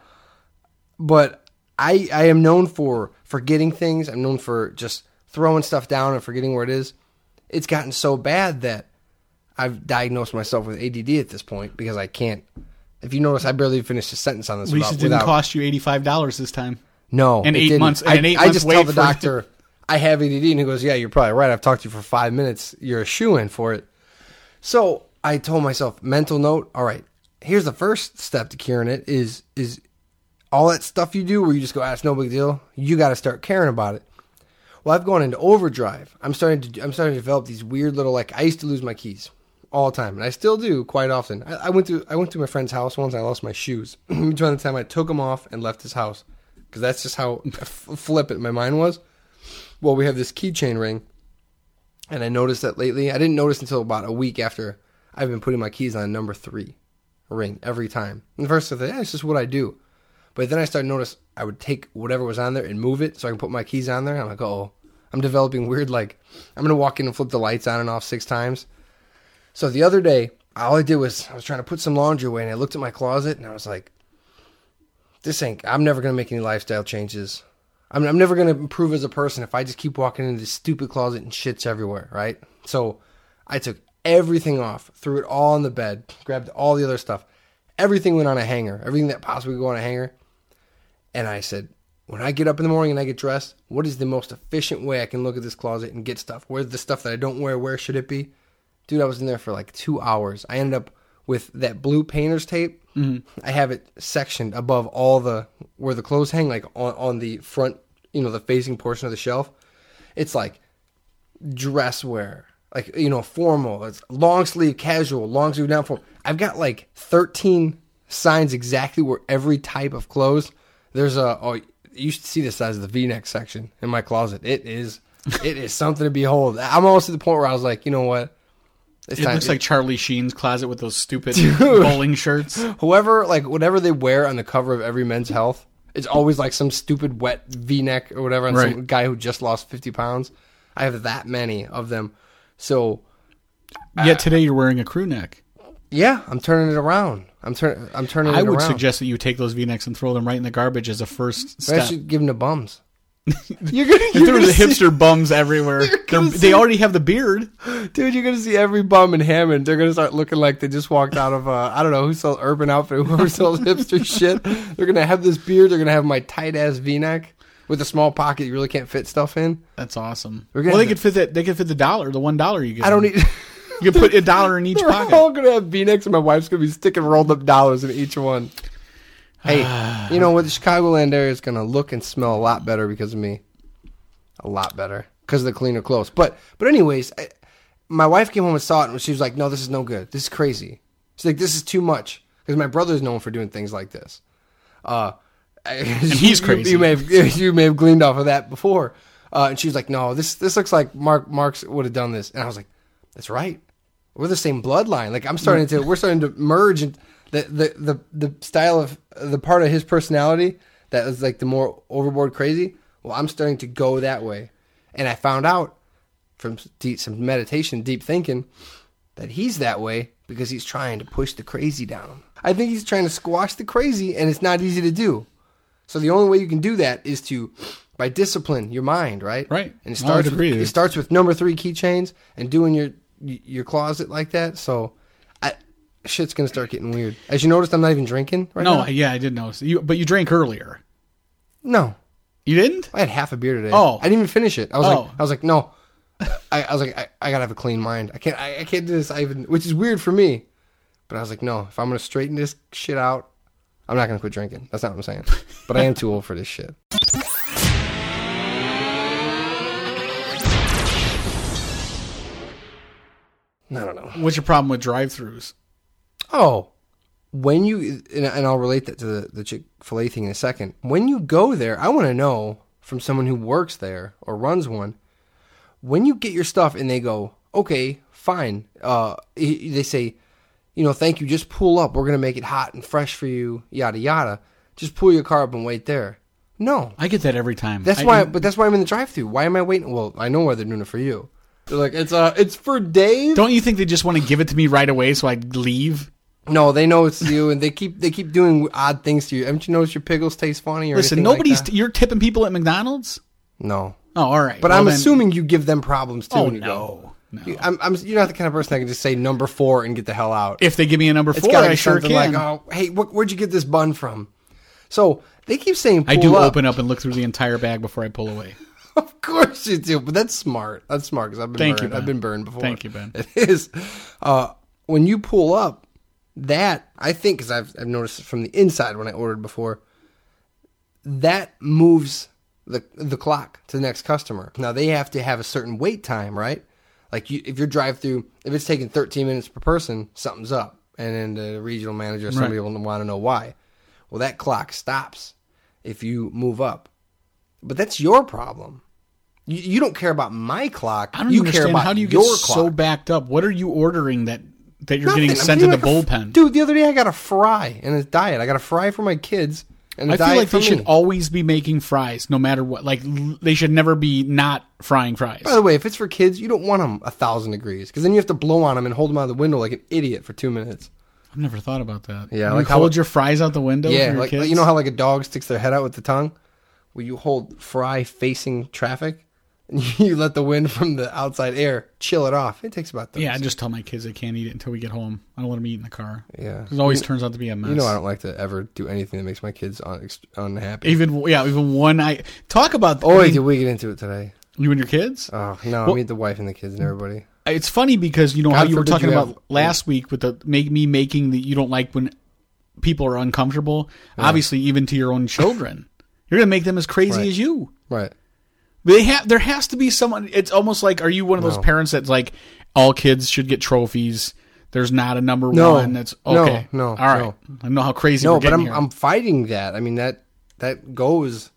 but I I am known for forgetting things. I'm known for just throwing stuff down and forgetting where it is. It's gotten so bad that I've diagnosed myself with ADD at this point because I can't. If you notice, I barely finished a sentence on this. At least it didn't without- cost you eighty five dollars this time. No, And it eight didn't. months- and I, an eight I months just tell the doctor I have ADD, and he goes, "Yeah, you're probably right. I've talked to you for five minutes. You're a shoe in for it." So I told myself, mental note. All right, here's the first step to curing it: is is all that stuff you do where you just go, "Ah, it's no big deal." You got to start caring about it. Well, I've gone into overdrive. I'm starting to I'm starting to develop these weird little like I used to lose my keys all the time, and I still do quite often. I, I went to I went to my friend's house once. I lost my shoes. [CLEARS THROAT] Between the time I took them off and left his house, because that's just how flippant my mind was. Well, we have this keychain ring, and I noticed that lately. I didn't notice until about a week after I've been putting my keys on number three ring every time. And first I thought, yeah, it's just what I do. But then I started notice I would take whatever was on there and move it so I can put my keys on there. I'm like, oh, I'm developing weird, like, I'm going to walk in and flip the lights on and off six times. So the other day, all I did was I was trying to put some laundry away and I looked at my closet and I was like, this ain't, I'm never to make any lifestyle changes. I'm, I'm never gonna improve as a person if I just keep walking into this stupid closet and shits everywhere, right? So I took everything off, threw it all on the bed, grabbed all the other stuff. Everything went on a hanger, everything that possibly could go on a hanger. And I said, when I get up in the morning and I get dressed, what is the most efficient way I can look at this closet and get stuff? Where's the stuff that I don't wear? Where should it be? Dude, I was in there for like two hours. I ended up with that blue painter's tape. Mm-hmm. I have it sectioned above all the where the clothes hang, like on, on the front, you know, the facing portion of the shelf. It's like dress wear, like you know, formal. It's long sleeve, casual, long sleeve, down formal. I've got like thirteen signs exactly where every type of clothes. There's a oh, you should see the size of the V-neck section in my closet. It is, it is something to behold. I'm almost at the point where I was like, you know what? It's It time- looks like Charlie Sheen's closet with those stupid bowling shirts. [LAUGHS] whoever like whatever they wear on the cover of every men's health it's always like some stupid wet v-neck or whatever on some guy who just lost 50 pounds. I have that many of them. So Yet uh, today you're wearing a crew neck. yeah i'm turning it around. I'm turning i'm turning I would around. suggest that you take those V-necks and throw them right in the garbage as a first i step. should give them to bums [LAUGHS] you're gonna, There you're were gonna the see, hipster bums everywhere. [LAUGHS] They're- They see- already have the beard. dude you're gonna see every bum in hammond they're gonna start looking like they just walked out of uh, i don't know who sells urban outfit whoever sells hipster [LAUGHS] shit they're gonna have this beard they're gonna have my tight ass v-neck with a small pocket you really can't fit stuff in That's awesome. Well, they could fit that. They could fit the dollar, the one dollar you get. i don't need You could put a dollar in each They're pocket. all gonna have V-necks, and my wife's gonna be sticking rolled up dollars in each one. Hey, [SIGHS] you know what? The Chicagoland area is gonna look and smell a lot better because of me. A lot better because of the cleaner clothes. But but anyways, I, my wife came home and saw it, and she was like, "No, this is no good. This is crazy." She's like, "This is too much." Because my brother's known for doing things like this. Uh, [LAUGHS] and he's crazy. You, may have [LAUGHS] you may have gleaned off of that before. Uh, and she was like, "No, this this looks like Mark Marks would have done this." And I was like, "That's right. We're the same bloodline. Like I'm starting to we're starting to merge and the the the the style of the part of his personality that was like the more overboard crazy. Well, I'm starting to go that way, and I found out from deep, some meditation, deep thinking, that he's that way because he's trying to push the crazy down. I think he's trying to squash the crazy, and it's not easy to do. So the only way you can do that is to by discipline your mind, right? Right. And it No, I would starts. With, it starts with number three keychains and doing your your closet like that. So, shit's gonna start getting weird. As you noticed, I'm not even drinking right No, now. No, yeah, I did notice. You, but you drank earlier. No, You didn't? I had half a beer today. Oh. I didn't even finish it. I was Oh. like, I was like, no. I, I was like, I, I gotta have a clean mind. I can't, I, I can't do this. I even, which is weird for me. But I was like, no. If I'm gonna straighten this shit out, I'm not gonna quit drinking. That's not what I'm saying. But I am too old for this shit. I don't know. What's your problem with drive-throughs? Oh, when you and, and I'll relate that to the, the Chick Fil A thing in a second. When you go there, I want to know from someone who works there or runs one. When you get your stuff and they go, okay, fine. Uh, they say, you know, thank you. Just pull up. We're gonna make it hot and fresh for you. Yada yada. Just pull your car up and wait there. No, I get that every time. that's I- why. But that's why I'm in the drive-through. Why am I waiting? Well, I know why they're doing it for you. They're like, it's uh, it's for Dave. Don't you think they just want to give it to me right away so I leave? No, they know it's you, and they keep they keep doing odd things to you. Haven't you noticed your pickles taste funny or Listen, anything like nobody's. that? you're tipping people at McDonald's. no, Oh, all right. but Well, I'm then- assuming you give them problems too. Oh when you no, go. no. You- I'm, I'm, you're not the kind of person that can just say number four and get the hell out. If they give me a number four, I sure can. like, oh, hey, wh- where'd you get this bun from? So they keep saying, I do up. open up and look through the entire bag before I pull away. [LAUGHS] Of course you do, but that's smart. That's smart because I've been Thank you, burned. Ben. I've been burned before. Thank you, Ben. [LAUGHS] It is. Uh, when you pull up, that I think because I've I've noticed from the inside when I ordered before. That moves the the clock to the next customer. Now they have to have a certain wait time, right? Like you, if your drive through, if it's taking 13 minutes per person, something's up, and then the regional manager, or somebody will want to know why. Well, that clock stops if you move up, but that's your problem. You, you don't care about my clock. I don't you understand. care about How do you your get clock. so backed up? What are you ordering that that you're Nothing. getting sent to the like a bullpen? Dude, the other day I got a fry in a diet. I got a fry for my kids and a I diet feel like they should always be making fries, no matter what. Like l- they should never be not frying fries. By the way, if it's for kids, you don't want them a thousand degrees because then you have to blow on them and hold them out of the window like an idiot for two minutes. I've never thought about that. Yeah, you like how- hold your fries out the window. yeah, for your like kids? you know how like a dog sticks their head out with the tongue. Will you hold fry facing traffic, [LAUGHS] you let the wind from the outside air chill it off. It takes about 30 Yeah, I just tell my kids they can't eat it until we get home. I don't let them eat in the car. Yeah. It always You- turns out to be a mess. You know, I don't like to ever do anything that makes my kids un- unhappy. Even yeah, even one I talk about. oh, I wait, mean, did we get into it today? you and your kids. Oh no, Well- I mean the wife and the kids and mm. everybody. It's funny because you know how you were talking about have- last week with the make me making that you don't like when people are uncomfortable. Obviously, even to your own children, you're gonna make them as crazy Right. as you. Right. They have there has to be someone. It's almost like are you one of those No. parents that's like all kids should get trophies? There's not a number No. one. That's No, okay. no, all right. I know how crazy. No, but I'm here. I'm fighting that. I mean that that goes.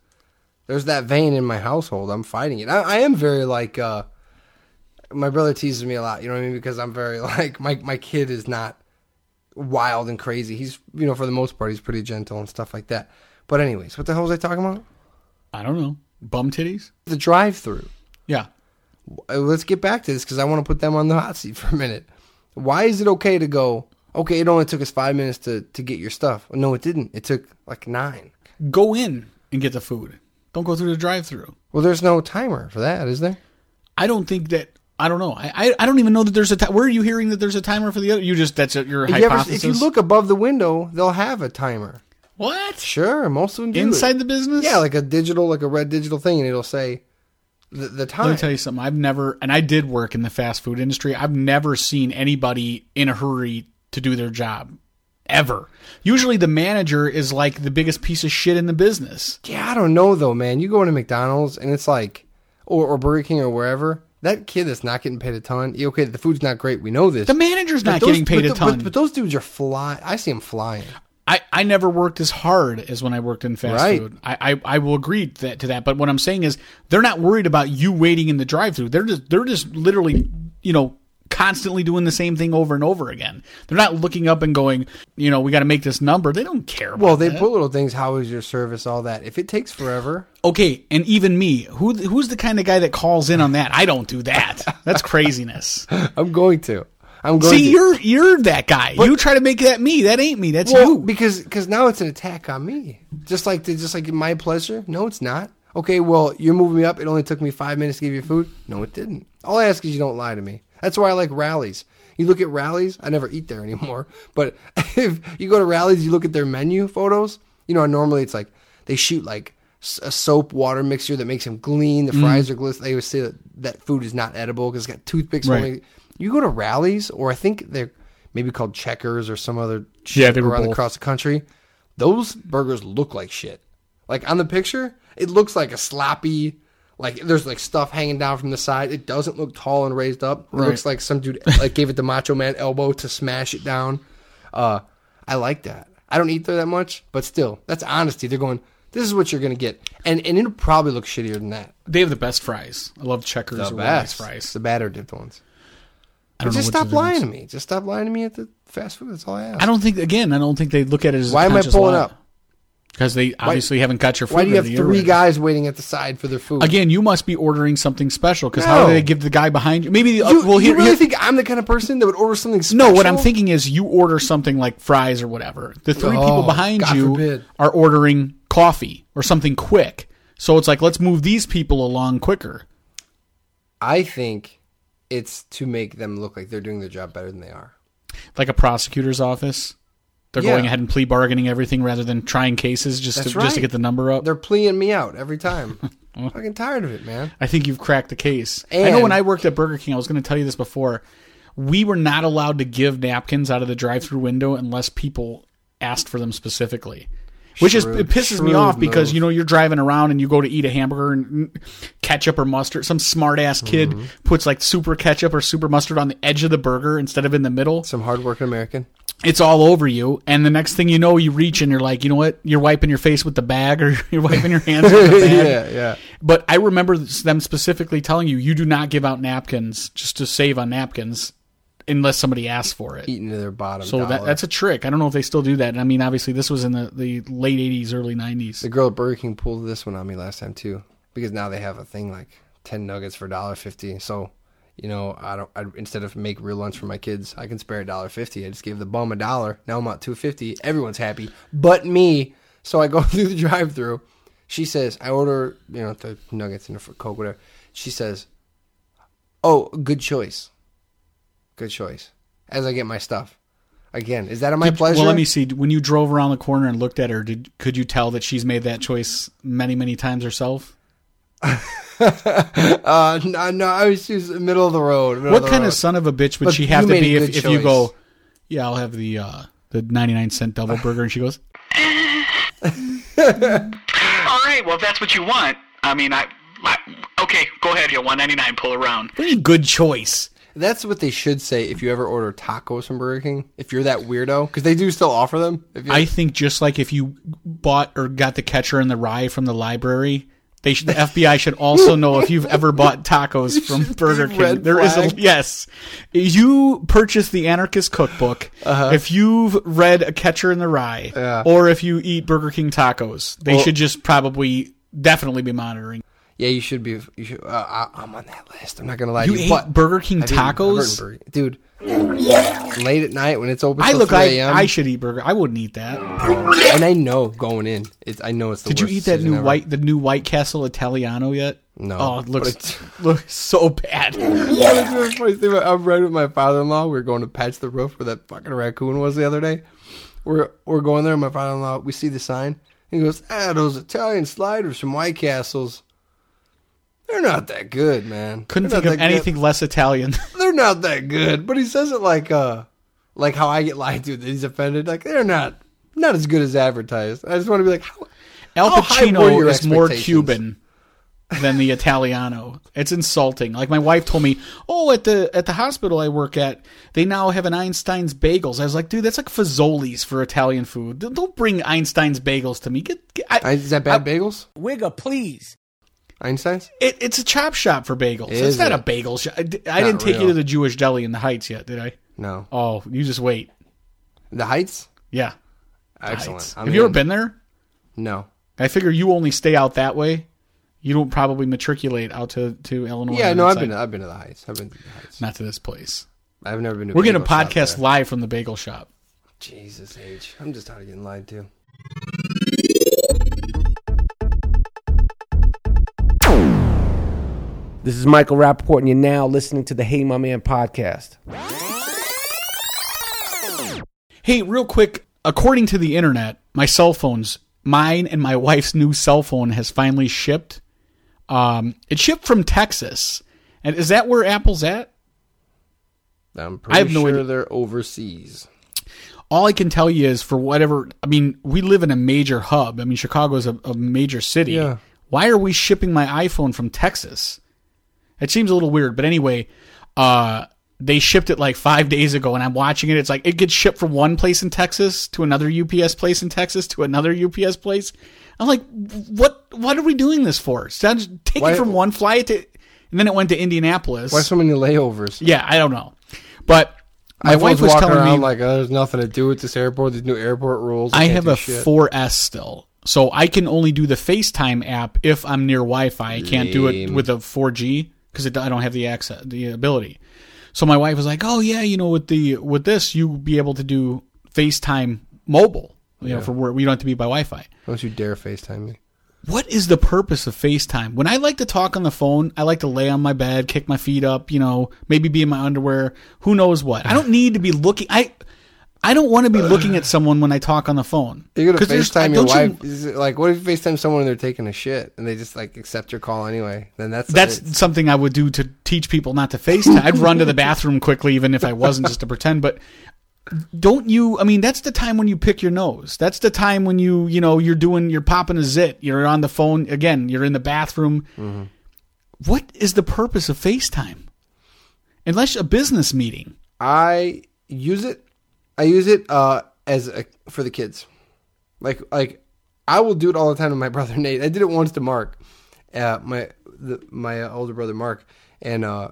There's that vein in my household. I'm fighting it. I, I am very like. uh My brother teases me a lot. You know what I mean? Because I'm very [LAUGHS] like my my kid is not wild and crazy. He's you know for the most part he's pretty gentle and stuff like that. But anyways, what the hell was I talking about? I don't know. Bum titties. The drive-through. Yeah. Uh, let's get back to this because I want to put them on the hot seat [LAUGHS] for a minute. Why is it okay to go? Okay, it only took us five minutes to to get your stuff. No, it didn't. It took like nine. Go in and get the food. Don't go through the drive-through. Well, there's no timer for that, is there? I don't think that. I don't know. I I, I don't even know that there's a. Ti- Where are you hearing that there's a timer for the other? You just that's a, your If you, ever, hypothesis. if you look above the window, they'll have a timer. What Sure, most of them do. inside the business? yeah, like a digital, like a red digital thing, and it'll say the, the time. Let me tell you something. I've never, and I did work in the fast food industry. I've never seen anybody in a hurry to do their job, ever. Usually, the manager is like the biggest piece of shit in the business. yeah, I don't know though, man. You go into McDonald's and it's like, or, or Burger King or wherever. That kid that's not getting paid a ton. Okay, the food's not great. We know this. The manager's But not those- getting paid but a ton. But, but those dudes are fly. I see them flying. I, I never worked as hard as when I worked in fast Right. food. I, I, I will agree to that, to that. But what I'm saying is they're not worried about you waiting in the drive through. They're just they're just literally, you know, constantly doing the same thing over and over again. They're not looking up and going, you know, we got to make this number. They don't care about Well, they that. put little things. How is your service? All that. If it takes forever, Okay, and even me, who who's the kind of guy that calls in on that? I don't do that. That's craziness. [LAUGHS] I'm going to. I'm going See, to. you're you're that guy. you try to make that me. That ain't me. That's well, you. because because now it's an attack on me. Just like the, just like my pleasure. No, it's not. Okay, well, you're moving me up. It only took me five minutes to give you food. No, it didn't. All I ask is you don't lie to me. That's why I like Rally's. You look at Rally's. I never eat there anymore. [LAUGHS] But [LAUGHS] if you go to Rally's, you look at their menu photos. You know, normally it's like they shoot like a soap water mixture that makes them gleam. The mm. fries are glisten. They always say that that food is not edible because it's got toothpicks. Right. Only. You go to Rally's, or I think they're maybe called Checkers or some other Yeah, they were around both. across the country. Those burgers look like shit. Like on the picture, it looks like a sloppy. Like there's like stuff hanging down from the side. It doesn't look tall and raised up. It Right. looks like some dude like gave it the Macho Man elbow to smash it down. Uh, I like that. I don't eat there that much, but still, that's honesty. They're going. This is what you're gonna get, and and it'll probably look shittier than that. They have the best fries. I love Checkers The or best fries. the batter dipped ones. I don't Just stop lying to me. Just stop lying to me at the fast food. That's all I ask. I don't think again. I don't think they look at it as Why am I pulling lie. up? Because they obviously haven't got your food. Why do you have. Three guys waiting at the side for their food? Again, you must be ordering something special. Because how do they give the guy behind you? Maybe the, uh, You, well, you here, really here- think I'm the kind of person that would order something special? no. What I'm thinking is you order something like fries or whatever. The three Oh, people behind God you forbid. are ordering coffee or something quick. So it's like let's move these people along quicker. I think it's to make them look like they're doing their job better than they are. like a prosecutor's office. They're Yeah. going ahead and plea bargaining everything rather than trying cases just to, That's just to get the number up. They're pleading me out every time. [LAUGHS] I'm fucking tired of it, man. I think you've cracked the case. I know when I worked at Burger King, I was going to tell you this before. We were not allowed to give napkins out of the drive-through window unless people asked for them specifically. Which is it pisses me off because move. you know you're driving around and you go to eat a hamburger and ketchup or mustard. Some smart ass kid Mm-hmm. puts like super ketchup or super mustard on the edge of the burger instead of in the middle. Some hardworking American. it's all over you and the next thing you know you reach and you're like you know what you're wiping your face with the bag or [LAUGHS] you're wiping your hands with the [LAUGHS] bag yeah, yeah. but i remember them specifically telling you you do not give out napkins just to save on napkins unless somebody asks for it Eating to their bottom. so that, dollar. that's a trick i don't know if they still do that and i mean obviously this was in the, the late 80s early 90s the girl at Burger King pulled this one on me last time too, because now they have a thing like ten nuggets for dollar fifty. So, you know, I don't. I, instead of make real lunch for my kids, I can spare a dollar fifty. I just gave the bum a dollar. Now I'm at two fifty. Everyone's happy, but me. So I go [LAUGHS] through the drive-through. She says, I order, you know, the nuggets and the Coke, whatever. She says, Oh, good choice. Good choice. As I get my stuff. Again, is that at my Did- pleasure? Well, let me see. When you drove around the corner and looked at her, did could you tell that she's made that choice many, many times herself? [LAUGHS] Uh, no, no, I was just middle of the road. middle What the kind road. of son of a bitch would But she have to be if, if you go, yeah, I'll have the uh, the ninety nine cent double burger, and she goes, [LAUGHS] All right, well, if that's what you want, I mean, I, I okay, go ahead, you 199, pull around. "What do you mean good choice?" That's what they should say if you ever order tacos from Burger King. If you're that weirdo, because they do still offer them. If I think just like if you bought or got the catcher in the rye from the library, they should, the [LAUGHS] FBI should also know if you've ever bought tacos from Burger King. There is a yes. You purchase the Anarchist Cookbook if you've read A Catcher in the Rye, Uh-huh. Yeah. or if you eat Burger King tacos. They Well- should just probably definitely be monitoring. Yeah, you should be. You should. Uh, I, I'm on that list. I'm not gonna lie You to you. ate but Burger King I've eaten- I've tacos? Burger- dude. Late at night when it's open. I look 3 like I should eat burger. I wouldn't eat that. and I know going in. It's I know it's the Did you eat that new ever. white the new White Castle Italiano yet? No, Oh, it looks but [LAUGHS] looks so bad. [LAUGHS] the funny thing about- I'm right with my father-in-law. We were going to patch the roof where that fucking raccoon was the other day. We're we're going there. My father-in-law. We see the sign. He goes, "Ah, those Italian sliders from White Castles. They're not that good, man. Couldn't They're think of that good." anything less Italian. [LAUGHS] They're not that good. But he says it like uh, like how I get lied to. That he's offended. Like they're not not as good as advertised. I just want to be like, how, Al How high were Pacino your is more? Cuban than the Italiano. It's insulting. Like my wife told me, "Oh, at the at the hospital I work at, they now have an Einstein's bagels." I was like, "Dude, that's like Fazoli's for Italian food. Don't- Don't bring Einstein's bagels to me. Get, get I, is that bad bagels? Wigga, please. Einstein's? it, it's a chop shop for bagels. Is it's not it? a bagel shop. I, I didn't take you to the Jewish deli in the Heights yet, did I? No. Oh, you just wait. The Heights? Yeah, Excellent. Heights. Have you ever been there? No. I figure you only stay out that way. You don't probably matriculate out to, to Illinois. Yeah, no, I've been. I've been to the Heights. I've been to the Heights. not to this place. I've never been to. a We're bagel shop podcast live from the bagel shop. Jesus H. I'm just tired of getting lied to. This is Michael Rapaport, and you're now listening to the Hey My Man podcast. Hey, real quick, according to the internet, my cell phones, mine and my wife's new cell phone has finally shipped. Um, it shipped from Texas. And is that where Apple's at? I'm pretty I have no sure idea. they're overseas. All I can tell you is for whatever, I mean, we live in a major hub. I mean, Chicago's a, a major city. Yeah. Why are we shipping my iPhone from Texas? It seems a little weird, but anyway, uh, they shipped it like five days ago, and I'm watching it. It's like it gets shipped from one place in Texas to another UPS place in Texas to another UPS place. I'm like, what? What are we doing this for? So just take Why- it from one flight to, and then it went to Indianapolis. Why so many layovers? yeah, I don't know, but my, My wife was telling me like, oh, there's nothing to do with this airport. These new airport rules. I can't have a shit. 4S still. So I can only do the FaceTime app if I'm near Wi-Fi. I can't do it with a 4G because I don't have the access, the ability. So my wife was like, "Oh yeah, you know, with the with this, you be able to do FaceTime mobile. You know, for where we don't have to be by Wi-Fi." Don't you dare FaceTime me. What is the purpose of FaceTime? When I like to talk on the phone, I like to lay on my bed, kick my feet up, you know, maybe be in my underwear. Who knows what? I don't need to be looking. I I don't want to be uh, looking at someone when I talk on the phone. You're gonna 'Cause there's- I- FaceTime your you- wife. It like, what if you FaceTime someone and they're taking a shit and they just like accept your call anyway? Then that's That's it's- something I would do to teach people not to FaceTime. I'd run to the bathroom quickly, even if I wasn't, just to pretend. But don't you? I mean, that's the time when you pick your nose. That's the time when you, you know, you're doing, you're popping a zit. You're on the phone again. You're in the bathroom. Mm-hmm. What is the purpose of FaceTime? Unless a business meeting. I use it. I use it uh, as a, for the kids. Like like I will do it all the time to my [LAUGHS] brother Nate. I did it once to Mark, uh, my the, my uh, older brother Mark, and uh,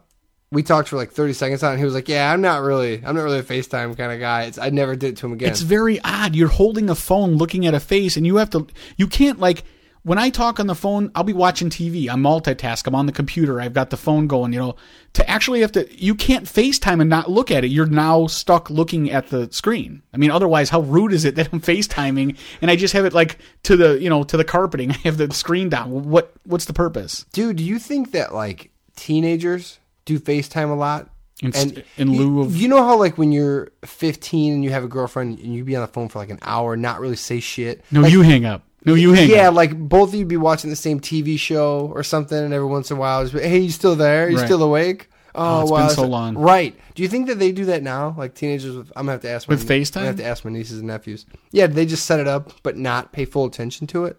we talked for like thirty seconds on. it, He was like, "Yeah, I'm not really, I'm not really a FaceTime kind of guy. It's, I never did it to him again." It's very odd. You're holding a phone, looking at a face, and you have to. You can't like when I talk on the phone, I'll be watching TV. I'm multitask. I'm on the computer. I've got the phone going. You know, to actually have to, you can't FaceTime and not look at it. You're now stuck looking at the screen. I mean, otherwise, how rude is it that I'm [LAUGHS] FaceTiming and I just have it like to the, you know, to the carpeting. [LAUGHS] I have the screen down. What, what's the purpose? Dude, do you think that like teenagers do FaceTime a lot? In, in lieu of, You know how like when you're 15 and you have a girlfriend and you be on the phone for like an hour, not really say shit. no, Like, you hang up. No, you hang yeah, up. like both of you be watching the same TV show or something, and every once in a while, just hey, you still there? You Right. still awake? Oh, oh it's wow, been so long. Right? Do you think that they do that now? Like teenagers with? I'm gonna have to ask my, With I'm FaceTime? gonna have to ask my nieces and nephews. Yeah, they just set it up, but not pay full attention to it.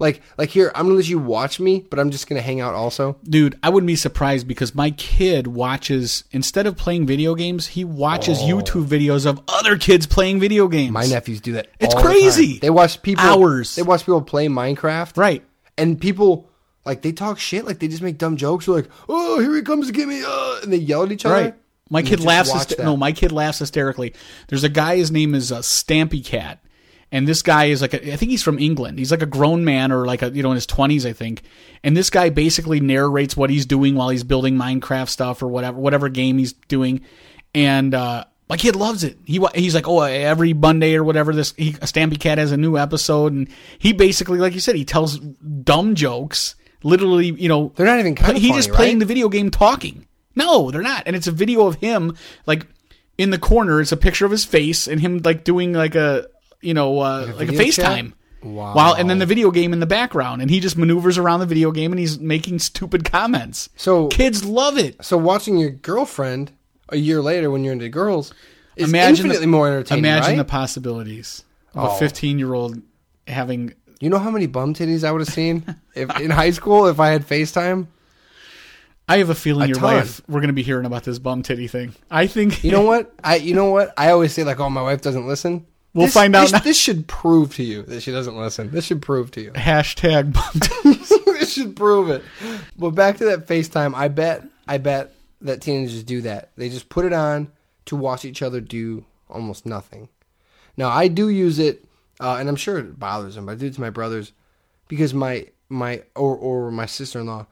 Like, like here, I'm gonna let you watch me, but I'm just gonna hang out also. Dude, I wouldn't be surprised because my kid watches instead of playing video games, he watches YouTube videos of other kids playing video games. Oh. My nephews do that. It's all the crazy. time. They watch people Hours. They watch people play Minecraft. Right. And people like they talk shit, like they just make dumb jokes. They're like, "Oh, here he comes to get me!" Uh, and they yell at each other. Right. My And kid laughs. hyster- no, my kid laughs hysterically. There's a guy. His name is uh, Stampy Cat, and this guy is like a, I think he's from England. He's like a grown man or like a you know in his twenties, I think. And this guy basically narrates what he's doing while he's building Minecraft stuff or whatever whatever game he's doing, and. uh my kid loves it. He he's like, oh, every Monday or whatever. This he, Stampy Cat has a new episode, and he basically, like you said, he tells dumb jokes. Literally, you know, They're not even kinda He's just playing right? the video game talking. No, they're not. And it's a video of him like in the corner. It's a picture of his face and him like doing like a you know uh, like a, video chat? FaceTime. Wow. While and then the video game in the background, and he just maneuvers around the video game and he's making stupid comments. So- kids love it. So watching your girlfriend a year later when you're into girls is Imagine infinitely the, more entertaining. Imagine the possibilities of Oh. a 15 year old having. You know how many bum titties I would have seen [LAUGHS] if in high school if I had FaceTime? I have a feeling A your ton. wife. We're going to be hearing about this bum titty thing. I think You know [LAUGHS] what? I you know what? I always say like, oh, my wife doesn't listen. We'll This- find out This, now. this should prove to you that she doesn't listen. This should prove to you. hashtag [LAUGHS] this should prove it. But back to that FaceTime, I bet I bet that teenagers do that. They just put it on to watch each other do almost nothing. Now I do use it, uh, and I'm sure it bothers them, but I do it to my brothers because my my or or my sister in law,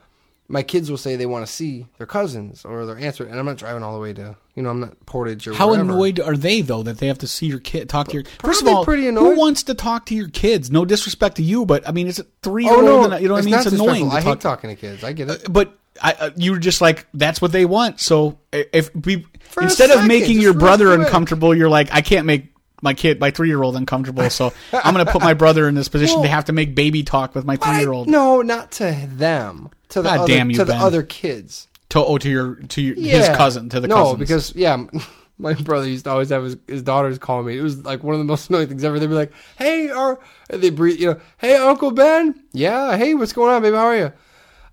my kids will say they want to see their cousins or their aunts, and I'm not driving all the way to you know I'm not Portage or How wherever. annoyed are they though that they have to see your kid talk to your? First of all, pretty annoyed. who wants to talk to your kids? No disrespect to you, but I mean, it's a three year Oh no, you know what I mean? It's annoying. I hate talk, talking to kids. I get it. but I, uh, you're just like that's what they want. So if we For instead of making your brother uncomfortable, you're like, I can't make my kid, my three year old, uncomfortable. So I'm going to put my [LAUGHS] brother in this position to have to make baby talk with my three year old. No, not to them. To the God other, damn you, to the other kids. To oh, to your to your, his cousin, to the no, cousins. because yeah, [LAUGHS] my brother used to always have his, his daughters call me. It was like one of the most annoying things ever. They'd be like, "Hey, our," they breathe, you know, "Hey, Uncle Ben." Yeah, hey, what's going on, baby? How are you?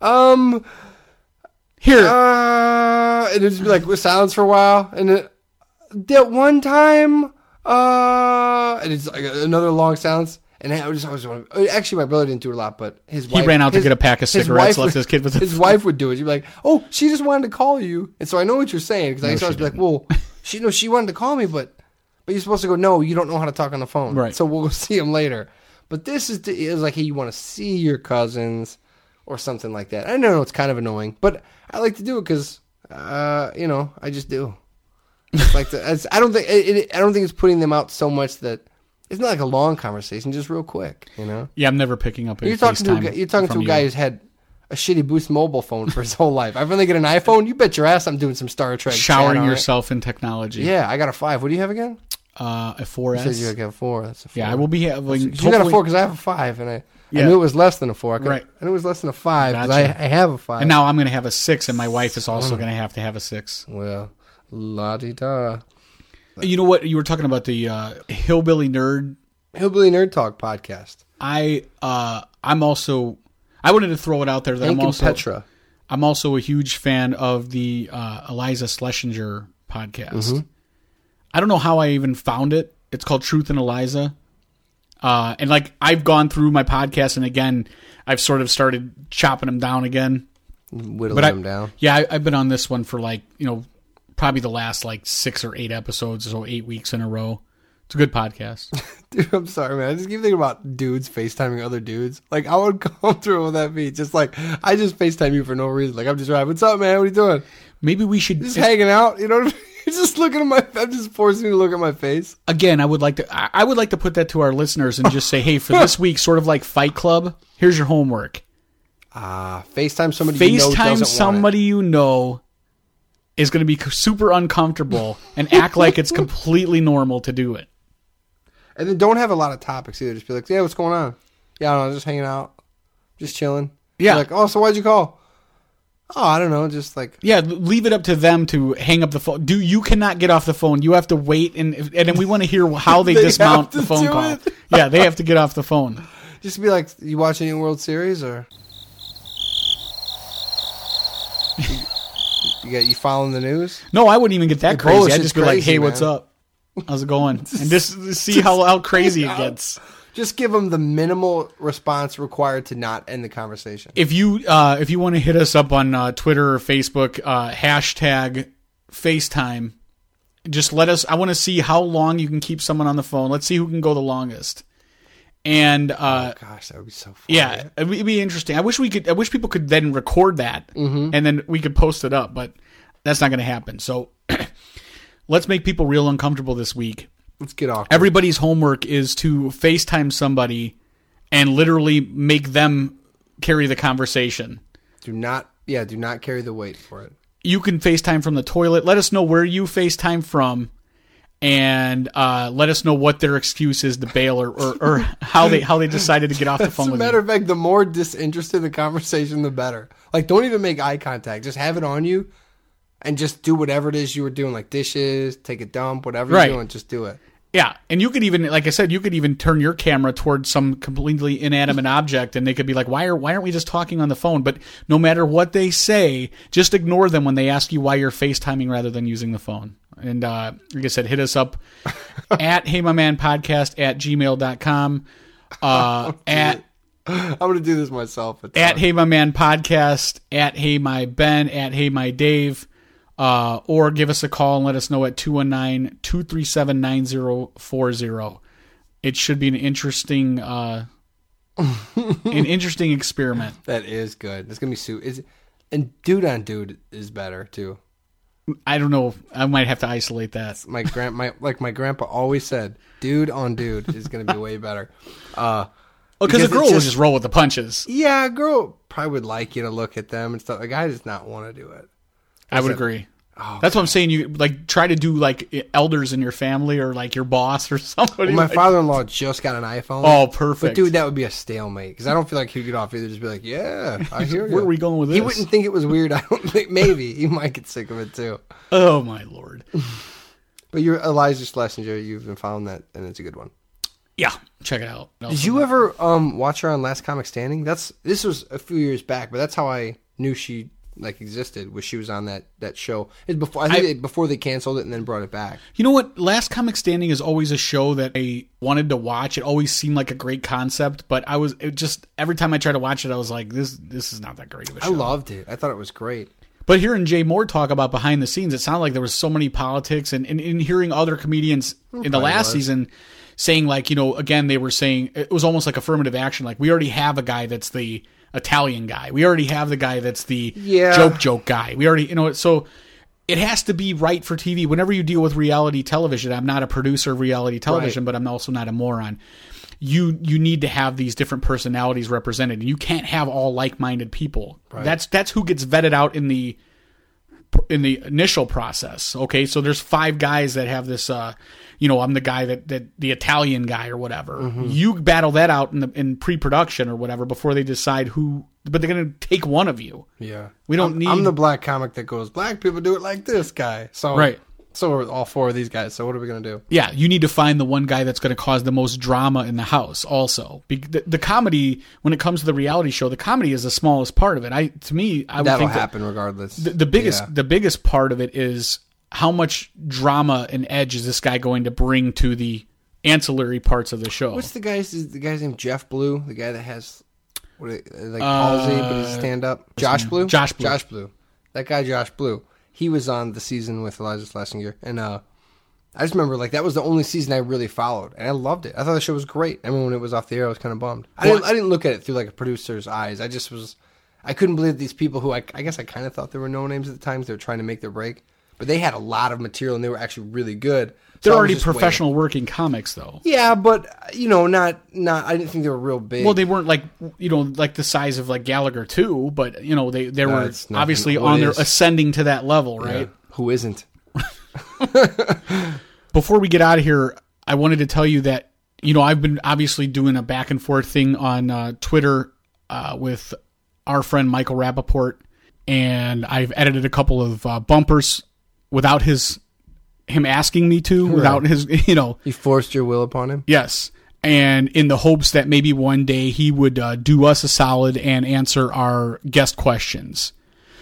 Um, here, uh, and it'd just be like with silence for a while, and then that one time, uh, and it's like another long silence. And I was just always want actually, my brother didn't do it a lot, but his He wife, ran out to get a pack of his cigarettes, left his kid with his wife would do it. She'd be like, "Oh, she just wanted to call you," and so I know what you're saying because I used to always be like, "Well, she no, she wanted to call me, but but you're supposed to go, no, you don't know how to talk on the phone, Right. So we'll go [LAUGHS] see him later." But this is the, it was like, hey, you want to see your cousins or something like that. I know it's kind of annoying, but I like to do it because, uh, you know, I just do. It's like the, I don't think it, it, I don't think it's putting them out so much that it's not like a long conversation, just real quick, you know. yeah, I'm never picking up. A You're talking to a guy, you're talking to a guy you. who's had a shitty Boost mobile phone for his whole life. I finally get an iPhone. You bet your ass I'm doing some Star Trek. showering it. yourself in technology. Yeah, I got a five. What do you have again? uh, a You 4S. said you got a four. That's a four. yeah, I will be having. You got a four because I have a five, and I, Yeah. I knew it was less than a four. I, could, Right. I knew it was less than a five because I, I have a five. And now I'm going to have a six, and my wife is also going to have to have a six. well, la di da. You know what? You were talking about the uh, hillbilly nerd. Hillbilly Nerd Talk podcast. I uh, I'm also. I wanted to throw it out there that Hank I'm also. Petra. I'm also a huge fan of the uh, Iliza Shlesinger podcast. Mm-hmm. I don't know how I even found it. It's called Truth and Iliza. Uh, and like I've gone through my podcast, and again, I've sort of started chopping them down again. Whittling But I, them down. yeah, I, I've been on this one for like you know probably the last like six or eight episodes, so eight weeks in a row. It's a good podcast. [LAUGHS] Dude, I'm sorry, man. I just keep thinking about dudes FaceTiming other dudes. Like, I would how uncomfortable would that be? Just like, I just FaceTime you for no reason. Like, I'm just right. What's up, man? What are you doing? Maybe we should Just hanging out. You know what I mean? [LAUGHS] Just looking at my. I'm just forcing you to look at my face. again. I would like to. I I would like to put that to our listeners and just say, hey, for this [LAUGHS] week, sort of like Fight Club. Here's your homework. Ah, FaceTime somebody. you know FaceTime want it. somebody you know is going to be super uncomfortable and act like it's completely normal to do it. And then don't have a lot of topics either. Just be like, yeah, what's going on? Yeah, I don't know, just hanging out, just chilling. Yeah. Like, oh, so why'd you call? Oh, I don't know, just like Yeah, leave it up to them to hang up the phone. Do you cannot get off the phone? You have to wait, and and then we want to hear how [LAUGHS] they, They dismount the phone call. Yeah, they have to get off the phone. [LAUGHS] just be like, you watching any World Series or you, you got you following the news? No, I wouldn't even get that Hey, crazy. I'd bullshit's just be like, crazy, "Hey, what's man." up? How's it going?" [LAUGHS] And just see how how crazy it [LAUGHS] gets. Just give them the minimal response required to not end the conversation. If you uh, if you want to hit us up on uh, Twitter or Facebook, uh, hashtag FaceTime. Just let us. I want to see how long you can keep someone on the phone. Let's see who can go the longest. And uh, Gosh, that would be so fun. Yeah, it'd be- it'd be interesting. I wish we could. I wish people could then record that, Mm-hmm. and then we could post it up. But that's not going to happen. So [CLEARS THROAT] let's make people real uncomfortable this week. Let's get off. Everybody's homework is to FaceTime somebody and literally make them carry the conversation. do not, yeah, do not carry the weight for it. You can FaceTime from the toilet. Let us know where you FaceTime from. And uh, let us know what their excuse is to bail, or, or, or how they how they decided to get off the As phone a matter you. of fact, the more disinterested the conversation, the better. Like, don't even make eye contact. Just have it on you, and just do whatever it is you were doing, like dishes, take a dump, whatever Right. you're doing. Just do it. Yeah, and you could even, like I said, you could even turn your camera towards some completely inanimate object, and they could be like, "Why are why aren't we just talking on the phone?" But no matter what they say, just ignore them when they ask you why you're FaceTiming rather than using the phone. And uh, like I said, hit us up [LAUGHS] at Hey My Man Podcast at gmail.com. Uh, [LAUGHS] at I'm gonna do this myself. At fun. Hey My Man Podcast, at Hey My Ben, at Hey My Dave, uh, or give us a call and let us know at 219 237 9040. It should be an interesting, uh, an interesting experiment. [LAUGHS] that is good. That's gonna be su Is and dude on dude is better too. I don't know. I might have to isolate that. My grand, my like my grandpa always said, dude on dude is gonna be way better. [LAUGHS] Uh, Oh, because a girl will just- just roll with the punches. yeah, a girl probably would like you to look at them and stuff. A guy does not want to do it. I would agree. Oh, That's what I'm saying. You like try to do like elders in your family or like your boss or [LAUGHS] somebody. my like- father-in-law just got an iPhone. Oh, perfect. But dude, that would be a stalemate because I don't feel like he'd get off either. Just be like, yeah, I [LAUGHS] hear you. Where are we going with this? He wouldn't think it was weird. [LAUGHS] I don't think. Maybe he might get sick of it too. oh my lord. [SIGHS] But you're Iliza Shlesinger. You've been found that, and it's a good one. Yeah, check it out. Did you ever um watch her on Last Comic Standing? That's this was a few years back, but that's how I knew she like existed. Was she was on that that show? It's before I think I- they, before they canceled it and then brought it back. You know what? Last Comic Standing is always a show that I wanted to watch. It always seemed like a great concept, but I was it just every time I tried to watch it, I was like, this this is not that great of a show. I loved it. I thought it was great. But hearing Jay Mohr talk about behind the scenes, it sounded like there was so many politics, and and, and hearing other comedians in the last was. season saying like, you know, again they were saying it was almost like affirmative action. Like we already have a guy that's the Italian guy. We already have the guy that's the Yeah. joke joke guy. We already, you know, so it has to be right for TV. Whenever you deal with reality television, I'm not a producer of reality television, but I'm also not a moron. You you need to have these different personalities represented. You can't have all like-minded people. That's that's who gets vetted out in the in the initial process. Okay, so there's five guys that have this. Uh, you know, I'm the guy that that the Italian guy or whatever. Mm-hmm. You battle that out in the in pre-production or whatever before they decide who. But they're gonna take one of you. Yeah, We don't I'm, need- I'm the black comic that goes. Black people do it like this guy. So Right. So are all four of these guys. So what are we gonna do? Yeah, you need to find the one guy that's going to cause the most drama in the house. Also, Be- the, the comedy when it comes to the reality show, the comedy is the smallest part of it. I to me, I would That'll think that- happen regardless. the, the biggest Yeah. the biggest part of it is how much drama and edge is this guy going to bring to the ancillary parts of the show. What's the guy's is the guy's name? Jeff Blue, the guy that has what it- like palsy, but he's stand up. Josh Blue. Uh, Josh Blue. Josh Blue. That guy, Josh Blue. He was on the season with Iliza Shlesinger, and uh, I just remember like that was the only season I really followed, and I loved it. I thought the show was great. I mean, when it was off the air, I was kind of bummed. I didn't, I didn't look at it through like a producer's eyes. I just was, I couldn't believe these people who I, I guess I kind of thought they were no names at the times. They were trying to make their break, but they had a lot of material and they were actually really good. So They're already just waiting. professional working comics, though. Yeah, but you know, not not. I didn't think they were real big. Well, they weren't like you know like the size of like Gallagher too, but you know they they No, were obviously on their ascending to that level, Yeah. right? Who isn't? [LAUGHS] Before we get out of here, I wanted to tell you that you know I've been obviously doing a back and forth thing on uh, Twitter uh, with our friend Michael Rapaport, and I've edited a couple of uh, bumpers without his him asking me to, without his [LAUGHS] you know You forced your will upon him. Yes. And in the hopes that maybe one day he would uh, do us a solid and answer our guest questions.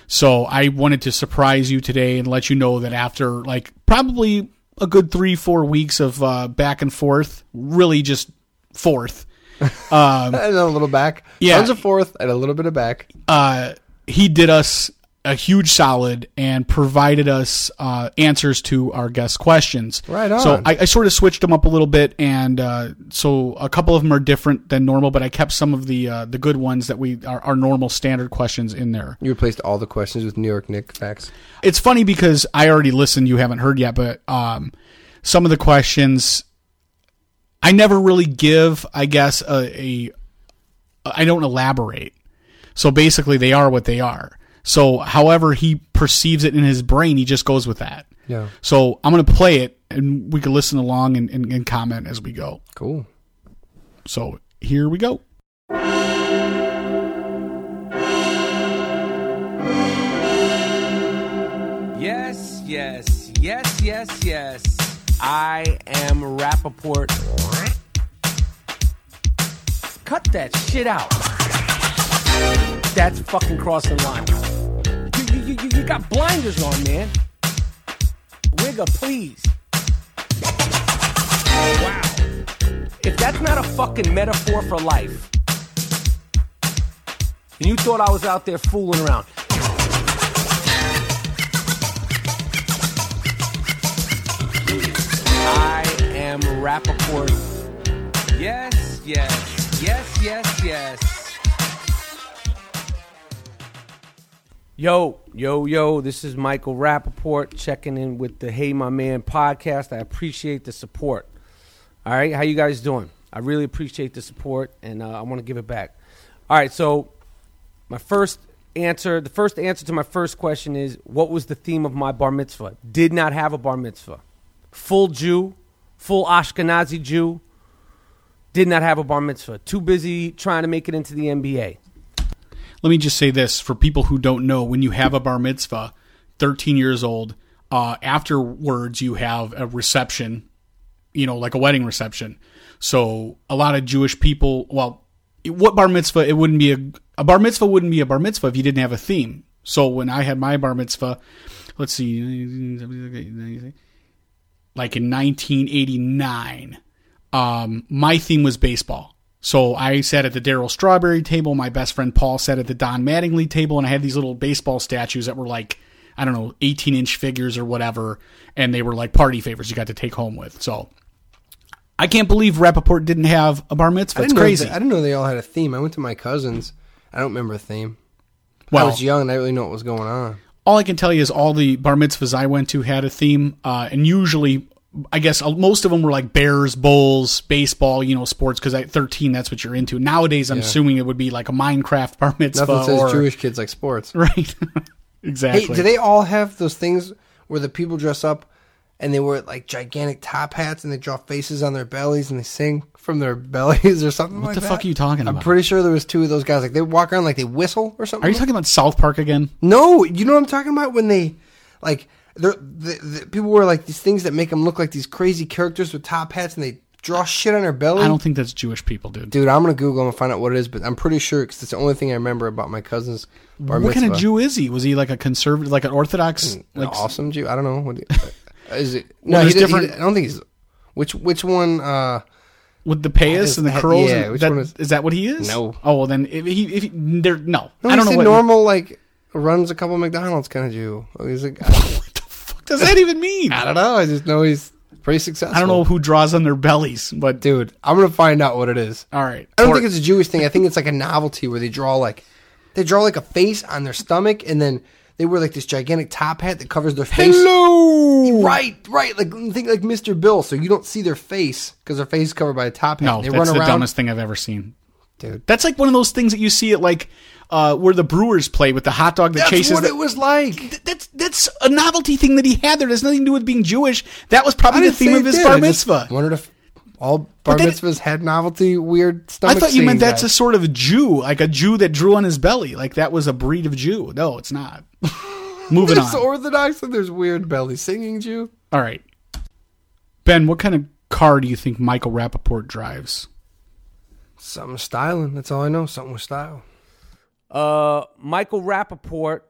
So I wanted to surprise you today and let you know that after like probably a good three, four weeks of uh, back and forth, really just forth, [LAUGHS] And a little back. Yeah. Tons of fourth and a little bit of back. uh, he did us a huge solid and provided us uh, answers to our guest questions. Right on. So I, I sort of switched them up a little bit, and uh, so a couple of them are different than normal, but I kept some of the uh, the good ones that we are our normal standard questions in there. You replaced all the questions with New York Knick facts. It's funny because I already listened. You haven't heard yet, but um, some of the questions I never really give. I guess a, a I don't elaborate. So basically, they are what they are. So, however he perceives it in his brain, he just goes with that. Yeah. So I'm going to play it, and we can listen along and, and, and comment as we go. Cool. So here we go. Yes, yes, yes, yes, yes. I am Rapaport. Cut that shit out. That's fucking crossing lines. You, you, you, got blinders on, man. Wigga, please. Wow. If that's not a fucking metaphor for life, and you thought I was out there fooling around, I am Rapaport. Yes, yes, yes, yes, yes. Yo, yo, yo, this is Michael Rapaport checking in with the Hey My Man podcast. I appreciate the support. All right, how you guys doing? I really appreciate the support and uh, I want to give it back. All right, so my first answer, the first answer to my first question is what was the theme of my bar mitzvah? Did not have a bar mitzvah. Full Jew, full Ashkenazi Jew, did not have a bar mitzvah. Too busy trying to make it into the NBA. Let me just say this for people who don't know: when you have a bar mitzvah, 13 years old, uh, afterwards you have a reception, you know, like a wedding reception. So a lot of Jewish people, well, what bar mitzvah? It wouldn't be a a bar mitzvah wouldn't be a bar mitzvah if you didn't have a theme. So when I had my bar mitzvah, let's see, like in 1989, um, my theme was baseball. So I sat at the Darryl Strawberry table. My best friend Paul sat at the Don Mattingly table, and I had these little baseball statues that were like, I don't know, 18 inch figures or whatever, and they were like party favors you got to take home with. So I can't believe Rapaport didn't have a bar mitzvah. It's crazy. they- I didn't know they all had a theme. I went to my cousin's. I don't remember a theme. Well, I was young and I didn't really know what was going on. all I can tell you is all the bar mitzvahs I went to had a theme, uh, and usually, I guess uh, most of them were like Bears, Bulls, baseball, you know, sports. Because at thirteen, that's what you're into. Nowadays, I'm assuming it would be like a Minecraft [LAUGHS] bar mitzvah. Nothing says or, Jewish kids like sports. [LAUGHS] right? [LAUGHS] exactly. Hey, do they all have those things where the people dress up and they wear like gigantic top hats and they draw faces on their bellies and they sing from their bellies or something what like the that? fuck are you talking about? I'm pretty sure there was two of those guys. Like they walk around like they whistle or something. Are you talking about South Park again? No, you know what I'm talking about when they like the, the people wear like these things that make them look like these crazy characters with top hats and they draw shit on their belly. I don't think that's Jewish people, dude. Dude, I'm gonna Google and find out what it is, but I'm pretty sure because it's the only thing I remember about my cousin's bar what mitzvah. kind of Jew is he? Was he like a conservative, like an Orthodox? An Like awesome Jew? I don't know. What, [LAUGHS] is it? Well, No, he he different- did- I don't think he's. Which which one? uh with the payas and the curls? yeah, and which that- one is- is that what he is? No. Oh well, then if he, if he there, no, No, I don't he's know a what normal like runs a couple McDonald's kind of Jew. Oh, He's a, [LAUGHS] what [LAUGHS] does that even mean. I don't know. I just know he's pretty successful. I don't know who draws on their bellies, but dude. I'm gonna find out what it is. all right. I don't think it's a Jewish thing. I think it's like a novelty where they draw like they draw like a face on their stomach, and then they wear like this gigantic top hat that covers their face. Hello. Right, right. Like think like Mr. Bill, so you don't see their face because their face is covered by a top hat. No, they that's run the around, dumbest thing I've ever seen. dude. That's like one of those things that you see at like uh, where the Brewers play with the hot dog that That's chases. That's what the- it was like. Th- That's that's a novelty thing that he had there. It has nothing to do with being Jewish. That was probably the theme of his did. bar I mitzvah. Wondered if all bar that- mitzvahs had novelty weird stuff. I thought you meant that's a sort of Jew, like a Jew that drew on his belly, like that was a breed of Jew. No, it's not. [LAUGHS] Moving There's on. Orthodox and there's weird belly singing Jew. All right, Ben, what kind of car do you think Michael Rapaport drives? Something styling. That's all I know. Something with style. Uh, Michael Rapaport.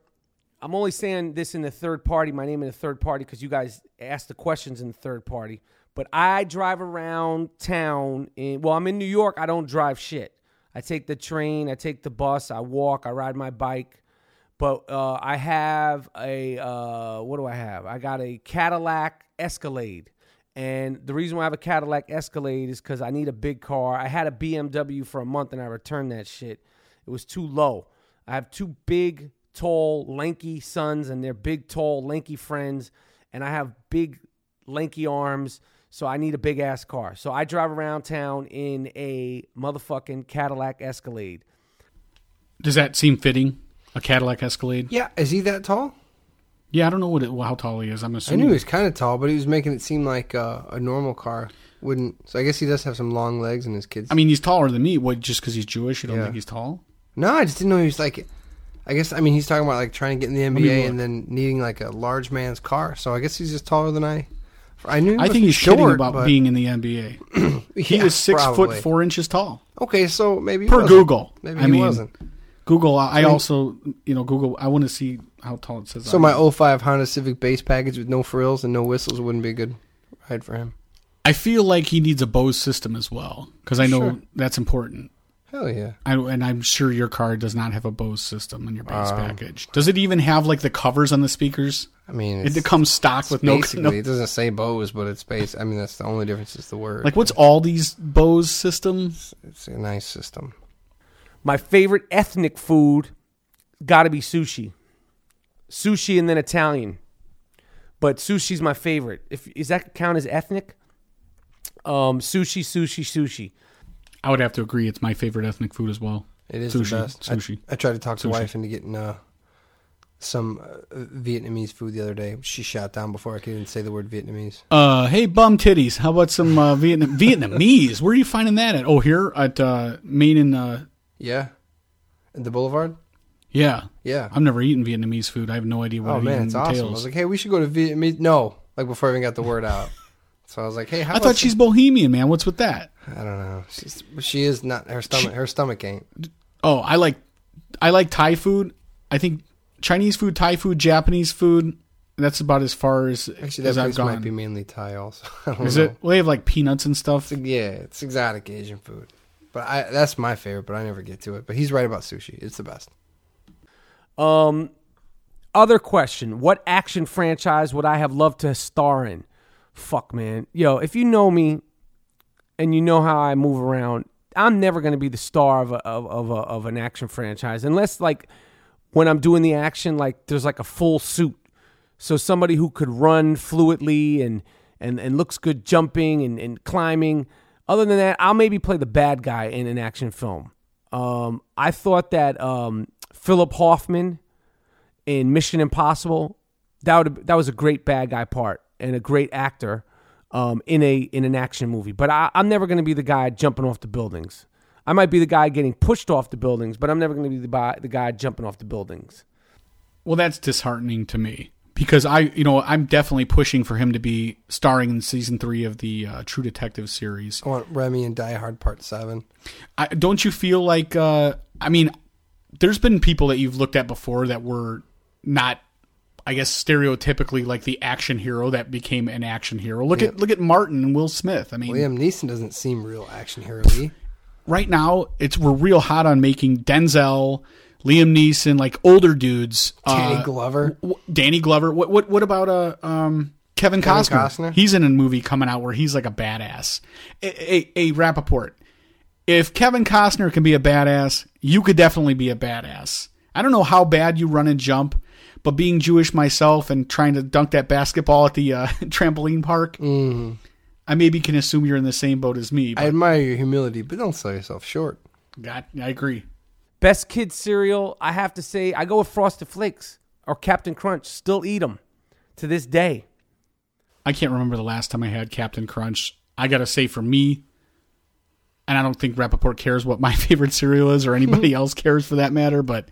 I'm only saying this in the third party, my name in the third party, because you guys asked the questions in the third party. But I drive around town. In, well, I'm in New York. I don't drive shit. I take the train, I take the bus, I walk, I ride my bike. But uh, I have a, uh, what do I have? I got a Cadillac Escalade. And the reason why I have a Cadillac Escalade is because I need a big car. I had a BMW for a month and I returned that shit. It was too low. I have two big, tall, lanky sons and they're big, tall, lanky friends. And I have big, lanky arms. So I need a big ass car. So I drive around town in a motherfucking Cadillac Escalade. Does that seem fitting? A Cadillac Escalade? Yeah, is he that tall? Yeah, I don't know what it, how tall he is. I'm assuming. I knew he was kind of tall, but he was making it seem like uh, a normal car wouldn't. So I guess he does have some long legs and his kids. I mean, he's taller than me. What? Just because he's Jewish, you don't Yeah. think he's tall? No, I just didn't know he was like. I guess I mean he's talking about like trying to get in the NBA and then needing like a large man's car. So I guess he's just taller than I. I knew. He I think he's short, kidding about but- being in the NBA. [CLEARS THROAT] He Yeah, was six probably. foot four inches tall Okay, so maybe he per wasn't. Google. Maybe I he mean, wasn't. Google. I, I also, you know, Google. I want to see how tall it says. So my it. 05 Honda Civic base package with no frills and no whistles wouldn't be a good ride for him. I feel like he needs a Bose system as well because I know Sure. that's important. Hell yeah. I, and I'm sure your car does not have a Bose system in your base Um, package. Does it even have like the covers on the speakers? I mean, It it's, comes stock with no, basically no. it doesn't say Bose, but it's base. I mean, that's the only difference is the word. Like what's all these Bose systems? it's a nice system. My favorite ethnic food got to be sushi. Sushi and then Italian. But sushi's my favorite. If is that count as ethnic? Um, sushi, sushi, sushi. I would have to agree. It's my favorite ethnic food as well. It is Sushi, the best. I- sushi. I, tried to talk Sushi. wife into getting uh, some uh, Vietnamese food the other day. She shot down before I could even say the word Vietnamese. Uh, hey, bum titties. How about some uh, Vietnam [LAUGHS] Vietnamese? Where are you finding that at? Oh, here at uh, Main and uh, Yeah, the Boulevard. yeah. Yeah. I've never eaten Vietnamese food. I have no idea what oh man, even it's awesome. I was like, hey, we should go to Vietnamese. No, like before I even got the word out. [LAUGHS] So I was like, hey, how I about thought she's Bohemian, man. What's with that? I don't know. She's she is not her stomach. her stomach ain't. Oh, I like I like Thai food. I think Chinese food, Thai food, Japanese food. That's about as far as Actually, as that I've gone. might be mainly Thai. Also, [LAUGHS] I don't Is know. it? Well, they have like peanuts and stuff. Yeah, it's exotic Asian food. But I that's my favorite, but I never get to it. But he's right about sushi. It's the best. Um, other question: What action franchise would I have loved to star in? Fuck, man. Yo, if you know me, and you know how I move around, I'm never gonna be the star of a, of of, a, of an action franchise unless like when I'm doing the action, like there's like a full suit, so somebody who could run fluidly and and and looks good jumping and, and climbing. Other than that, I'll maybe play the bad guy in an action film. Um, I thought that um, Philip Hoffman in Mission Impossible. That would that was a great bad guy part and a great actor um, in a in an action movie. But I, I'm never going to be the guy jumping off the buildings. I might be the guy getting pushed off the buildings, but I'm never going to be the, bi- the guy jumping off the buildings. Well, that's disheartening to me because I, you know, I'm definitely pushing for him to be starring in season three of the uh, True Detective series. I want Remy and Die Hard Part Seven. I, don't you feel like? Uh, I mean, there's been people that you've looked at before that were not, I guess, stereotypically like the action hero that became an action hero. Look at look at Martin and Will Smith. I mean, Liam Neeson doesn't seem real action hero-y. right now it's we're real hot on making Denzel, Liam Neeson, like older dudes. Danny uh, Glover. w- Danny Glover. What what what about uh um Kevin Kevin Costner. Costner? He's in a movie coming out where he's like a badass. A, a, a Rapaport. If Kevin Costner can be a badass, you could definitely be a badass. I don't know how bad you run and jump, but being Jewish myself and trying to dunk that basketball at the uh, [LAUGHS] trampoline park, I maybe can assume you're in the same boat as me. I admire your humility, but don't sell yourself short. God, I agree. Best kid cereal, I have to say, I go with Frosted Flakes or Captain Crunch. Still eat them to this day. I can't remember the last time I had Captain Crunch. I gotta say, for me, and I don't think Rapaport cares what my [LAUGHS] favorite cereal is or anybody [LAUGHS] else cares for that matter, but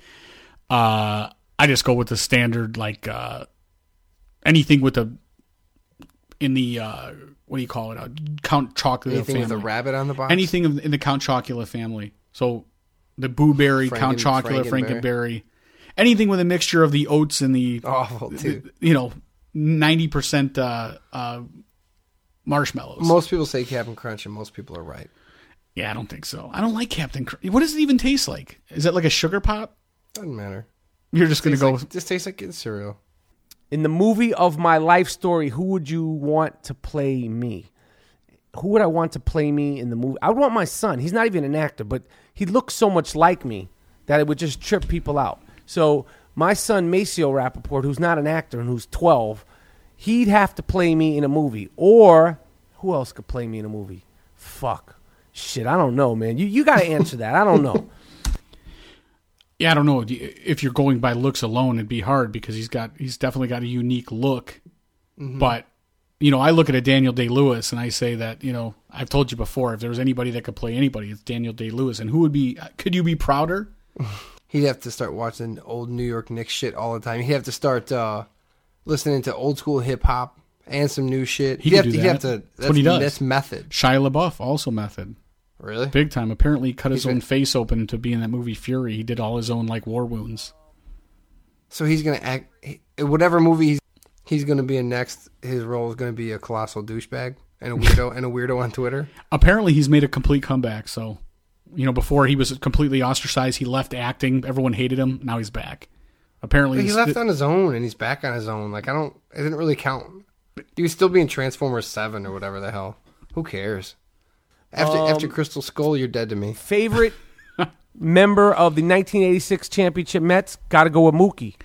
uh, I just go with the standard, like uh, anything with a in the uh, what do you call it? A Count Chocula Anything family. with a rabbit on the box? anything in the Count Chocula family. So the Boo Berry, Count Franken- Chocula, Frankenberry. Frankenberry, anything with a mixture of the oats and the [LAUGHS] Awful, dude. you know, ninety percent uh, uh, marshmallows. Most people say Captain Crunch, and most people are right. yeah, I don't think so. I don't like Captain Crunch. What does it even taste like? Is it like a sugar pop? Doesn't matter. You're just gonna go. like, just tastes like good cereal. In the movie of my life story, who would you want to play me? Who would I want to play me in the movie? I would want my son. He's not even an actor, but he looks so much like me that it would just trip people out. So my son Maceo Rapaport, who's not an actor and who's 12, he'd have to play me in a movie. Or who else could play me in a movie? Fuck. Shit, I don't know, man. You you got to answer that. I don't know. [LAUGHS] yeah, I don't know. If you're going by looks alone, it'd be hard because he's got he's definitely got a unique look. Mm-hmm. But you know, I look at a Daniel Day Lewis and I say that you know I've told you before. If there was anybody that could play anybody, it's Daniel Day Lewis. And who would be? Could you be prouder? [LAUGHS] He'd have to start watching old New York Knicks shit all the time. He'd have to start uh, listening to old school hip hop and some new shit. He he'd could have do to, he'd have to. That's what he does. That's method. Shia LaBeouf also method. Really? Big time. Apparently, he cut his He's own face open to be in that movie Fury. He did all his own like war wounds. So he's gonna act. he- Whatever movie he's, he's gonna be in next, his role is gonna be a colossal douchebag and a weirdo and a weirdo on Twitter. [LAUGHS] Apparently, he's made a complete comeback. So, you know, before he was completely ostracized, he left acting. Everyone hated him. Now he's back. Apparently, But he he's- left on his own and he's back on his own. Like I don't. It didn't really count. He was still being Transformers Seven or whatever the hell. Who cares? After Um, after Crystal Skull, you're dead to me. Favorite [LAUGHS] member of the 1986 championship Mets? Got to go with Mookie.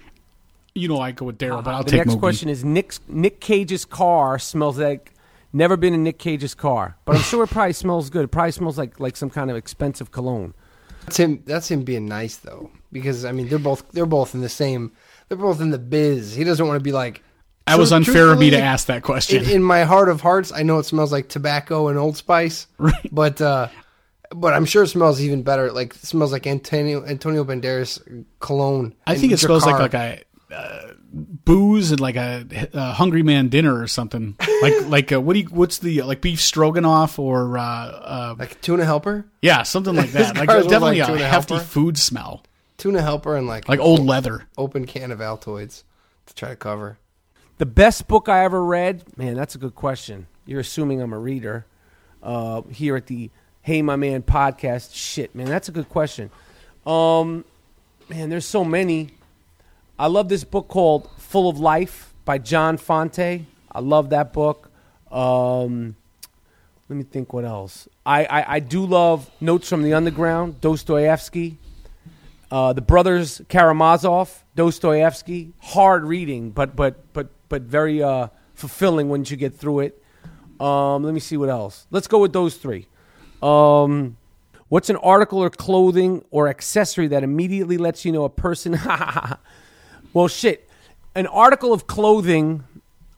you know, I go with Darryl, but I'll the take next Mookie. question is Nick Nick Cage's car smells like never been in Nick Cage's car, but I'm sure it probably smells good. It probably smells like like some kind of expensive cologne. That's him. That's him being nice though, because I mean they're both they're both in the same. They're both in the biz. He doesn't want to be like. That was unfair of me to ask that question. In, in my heart of hearts, I know it smells like tobacco and Old Spice, [LAUGHS] Right. but uh, but I'm sure it smells even better. Like it smells like Antonio Antonio Banderas cologne. I think it smells like like a uh, booze and like a, a hungry man dinner or something. [LAUGHS] Like like uh what do you what's the like beef stroganoff or uh, uh like tuna helper, yeah something like that. [LAUGHS] Like definitely like a hefty helper. food smell, tuna helper, and like like old leather. open can of Altoids to try to cover. The best book I ever read, man, that's a good question. You're assuming I'm a reader uh, here at the Hey My Man podcast. Shit, man, that's a good question. Um, man, there's so many. I love this book called Full of Life by John Fante. I love that book. Um, let me think what else. I, I, I do love Notes from the Underground, Dostoevsky. Uh, the brothers Karamazov, Dostoevsky, hard reading, but but but but very uh, fulfilling once you get through it. Um, let me see what else. Let's go with those three. Um, what's an article or clothing or accessory that immediately lets you know a person? [LAUGHS] well, shit. An article of clothing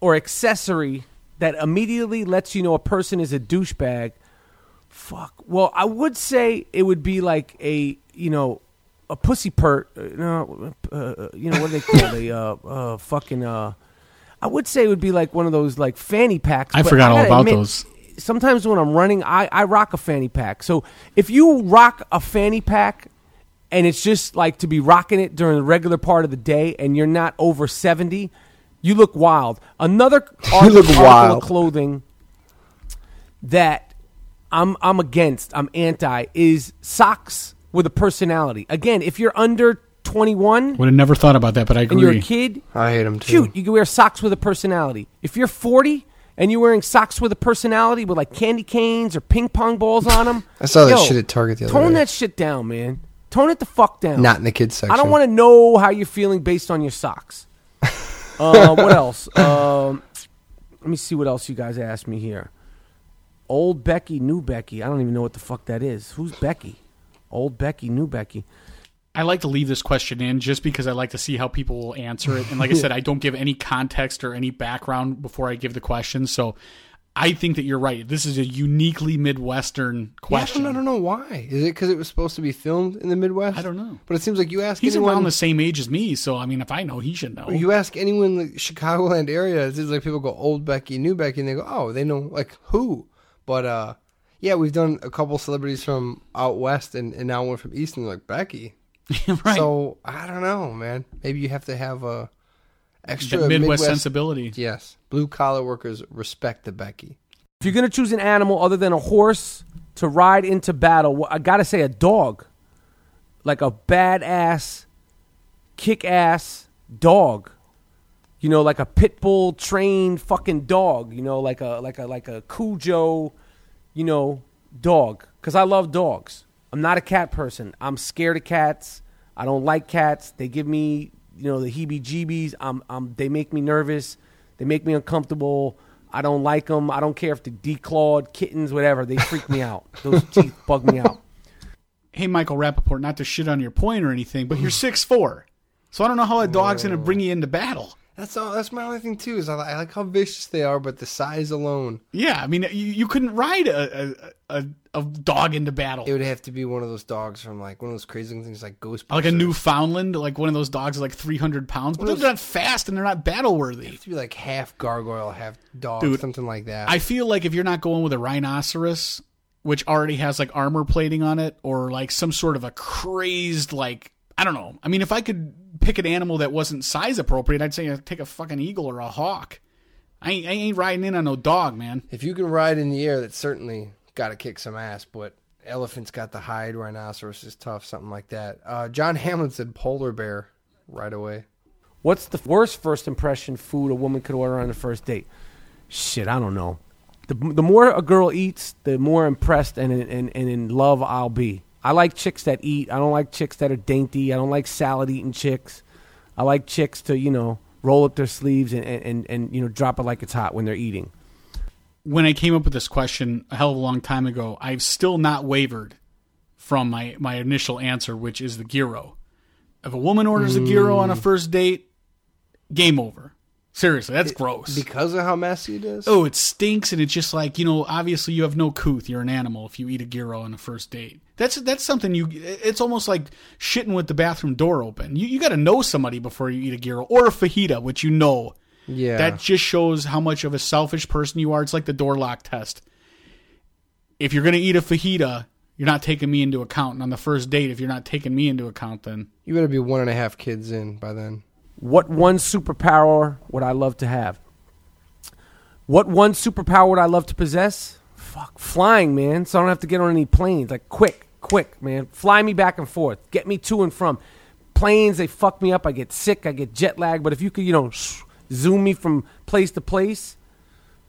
or accessory that immediately lets you know a person is a douchebag. Fuck. Well, I would say it would be like a you know a pussy pert. Uh, no, uh, you know what do they call a uh, uh, fucking. I would say it would be like one of those like fanny packs. I forgot all about admit, those. Sometimes when I'm running, I, I rock a fanny pack. So if you rock a fanny pack and it's just like to be rocking it during the regular part of the day and you're not over 70, you look wild. Another [LAUGHS] art- look article wild. of clothing that I'm I'm against, I'm anti is socks with a personality. Again, if you're under 21 Would have never thought about that, but I agree. and you're a kid, I hate them too. Shoot, you can wear socks with a personality. If you're 40 and you're wearing socks with a personality with like candy canes or ping pong balls on them, [LAUGHS] I saw that shit at Target the other day. Tone day. that shit down, man. Tone it the fuck down. Not in the kids section. I don't want to know how you're feeling based on your socks. [LAUGHS] uh, what else? Um, let me see what else you guys asked me here. Old Becky, new Becky. I don't even know what the fuck that is. Who's Becky? Old Becky, new Becky. I like to leave this question in just because I like to see how people will answer it. And like I said, I don't give any context or any background before I give the question. So I think that you're right. This is a uniquely Midwestern Yeah, I question. don't, I don't know why. Is it because it was supposed to be filmed in the Midwest? I don't know. But it seems like you ask He's anyone. around the same age as me, so I mean, if I know, he should know. you ask anyone in the Chicagoland area, it seems like people go old Becky, new Becky, and they go, oh, they know like who. But uh, yeah, we've done a couple celebrities from out west, and, and now one from east, and they're like Becky. [LAUGHS] right. So I don't know, man. Maybe you have to have a extra That Midwest, sensibility. Yes, blue collar workers respect the Becky. If you're gonna choose an animal other than a horse to ride into battle, I gotta say a dog, like a badass, kick-ass dog. You know, like a pit bull trained fucking dog. You know, like a like a like a Cujo, you know, dog. Because I love dogs. I'm not a cat person. I'm scared of cats. I don't like cats. They give me, you know, the heebie-jeebies. I'm, I'm, they make me nervous. They make me uncomfortable. I don't like them. I don't care if they're declawed, kittens, whatever. They freak me out. [LAUGHS] Those teeth bug me out. Hey, Michael Rapaport, not to shit on your point or anything, but you're [SIGHS] six four, so I don't know how a dog's going to oh. bring you into battle. That's all. That's my only thing too. Is I, I like how vicious they are, but the size alone, Yeah, I mean, you, you couldn't ride a, a, a, a dog into battle. it would have to be one of those dogs from like one of those crazy things like Ghostbusters. like a Newfoundland, like one of those dogs is like 300 pounds, but they're not fast and they're not battle worthy. to be like half gargoyle, half dog, Dude, something like that. I feel like if you're not going with a rhinoceros, which already has like armor plating on it, or like some sort of a crazed, like, I don't know. I mean, if I could pick an animal that wasn't size appropriate, I'd say I'd take a fucking eagle or a hawk. I ain't, I ain't riding in on no dog, man. if you can ride in the air, that's certainly got to kick some ass. But elephants got the hide, rhinoceros is tough, something like that. Uh, John Hamlin said polar bear right away. What's the worst first impression food a woman could order on the first date? Shit, I don't know. The, the more a girl eats, the more impressed and, and, and in love I'll be. I like chicks that eat. I don't like chicks that are dainty. I don't like salad eating chicks. I like chicks to, you know, roll up their sleeves and, and, and, and you know, drop it like it's hot when they're eating. When I came up with this question a hell of a long time ago, I've still not wavered from my, my initial answer, which is the gyro. If a woman orders a gyro on a mm. first date, game over. Seriously, that's gross. Because of how messy it is. Oh, it stinks, and it's just like you know. Obviously, you have no couth. You're an animal if you eat a gyro on a first date. That's that's something you. It's almost like shitting with the bathroom door open. You you got to know somebody before you eat a gyro or a fajita, which you know. yeah. That just shows how much of a selfish person you are. It's like the door lock test. If you're gonna eat a fajita, you're not taking me into account. And on the first date, if you're not taking me into account, then you better be one and a half kids in by then. What one superpower would I love to have? What one superpower would I love to possess? Fuck, flying, man. So I don't have to get on any planes. Like, quick, quick, man. Fly me back and forth. Get me to and from. Planes, they fuck me up. I get sick. I get jet lag. But if you could, you know, [SNIFFS] zoom me from place to place,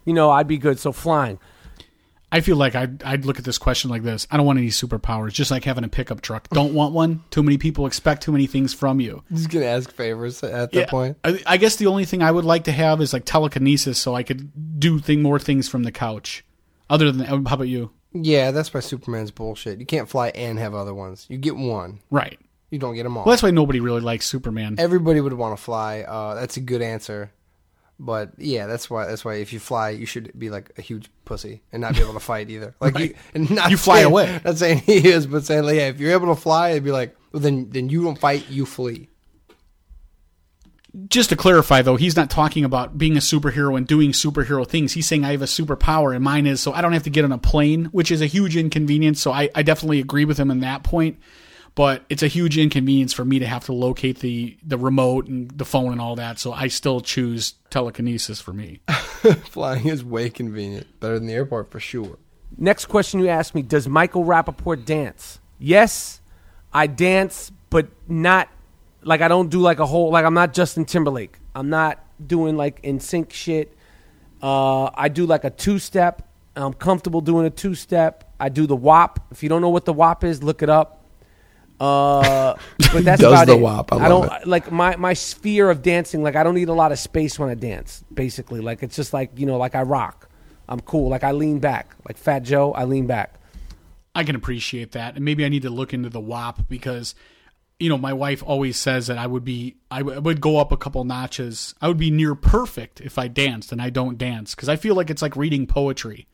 you know, I'd be good. So flying. I feel like I'd, I'd look at this question like this. I don't want any superpowers, just like having a pickup truck. Don't want one. Too many people expect too many things from you. He's gonna ask favors at that point. I, I guess the only thing I would like to have is like telekinesis so I could do thing more things from the couch. Other than how about you? Yeah, that's why Superman's bullshit. You can't fly and have other ones. You get one. Right. You don't get them all. Well, that's why nobody really likes Superman. Everybody would want to fly. Uh, that's a good answer. But yeah, that's why. That's why if you fly, you should be like a huge pussy and not be able to fight either. Like you, and not You fly saying- away. Not saying he is, but saying like, yeah, if you're able to fly, it'd be like, well, then then you don't fight, you flee. Just to clarify, though, he's not talking about being a superhero and doing superhero things. He's saying I have a superpower, and mine is so I don't have to get on a plane, which is a huge inconvenience. So I, I definitely agree with him in that point. But it's a huge inconvenience for me to have to locate the, the remote and the phone and all that. So I still choose telekinesis for me. [LAUGHS] Flying is way convenient, better than the airport for sure. Next question you asked me Does Michael Rapaport dance? Yes, I dance, but not like I don't do like a whole like I'm not Justin Timberlake. I'm not doing like NSYNC shit. Uh, I do like a two step. I'm comfortable doing a two step. I do the WAP. If you don't know what the WAP is, look it up. Uh, but [LAUGHS] that's Does about the it. WAP. I don't love like my my sphere of dancing. Like I don't need a lot of space when I dance. Basically, like it's just like you know, like I rock. I'm cool. Like I lean back. Like Fat Joe, I lean back. I can appreciate that, and maybe I need to look into the WAP because, you know, my wife always says that I would be, I w- would go up a couple notches. I would be near perfect if I danced, and I don't dance because I feel like it's like reading poetry.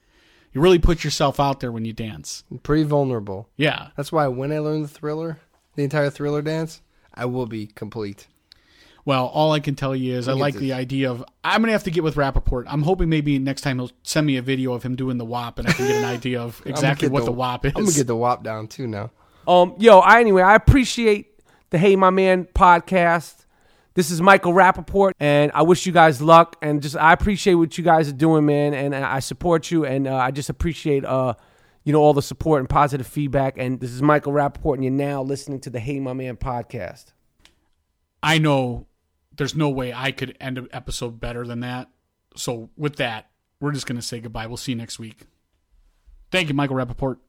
You really put yourself out there when you dance. Pretty vulnerable. Yeah, That's why when I learn the thriller, the entire thriller dance, I will be complete. Well, all I can tell you is I Look like this. the idea of I'm gonna have to get with Rapaport. I'm hoping maybe next time he'll send me a video of him doing the WAP and I can get an idea of [LAUGHS] exactly get what the, WAP is. I'm gonna get the WAP down too now. Um, yo, I anyway, I appreciate the Hey My Man podcast. This is Michael Rapaport, and I wish you guys luck. And just I appreciate what you guys are doing, man. And I support you, and uh, I just appreciate uh, you know, all the support and positive feedback. And this is Michael Rapaport, and you're now listening to the Hey My Man podcast. I know there's no way I could end an episode better than that. So with that, we're just gonna say goodbye. We'll see you next week. Thank you, Michael Rapaport.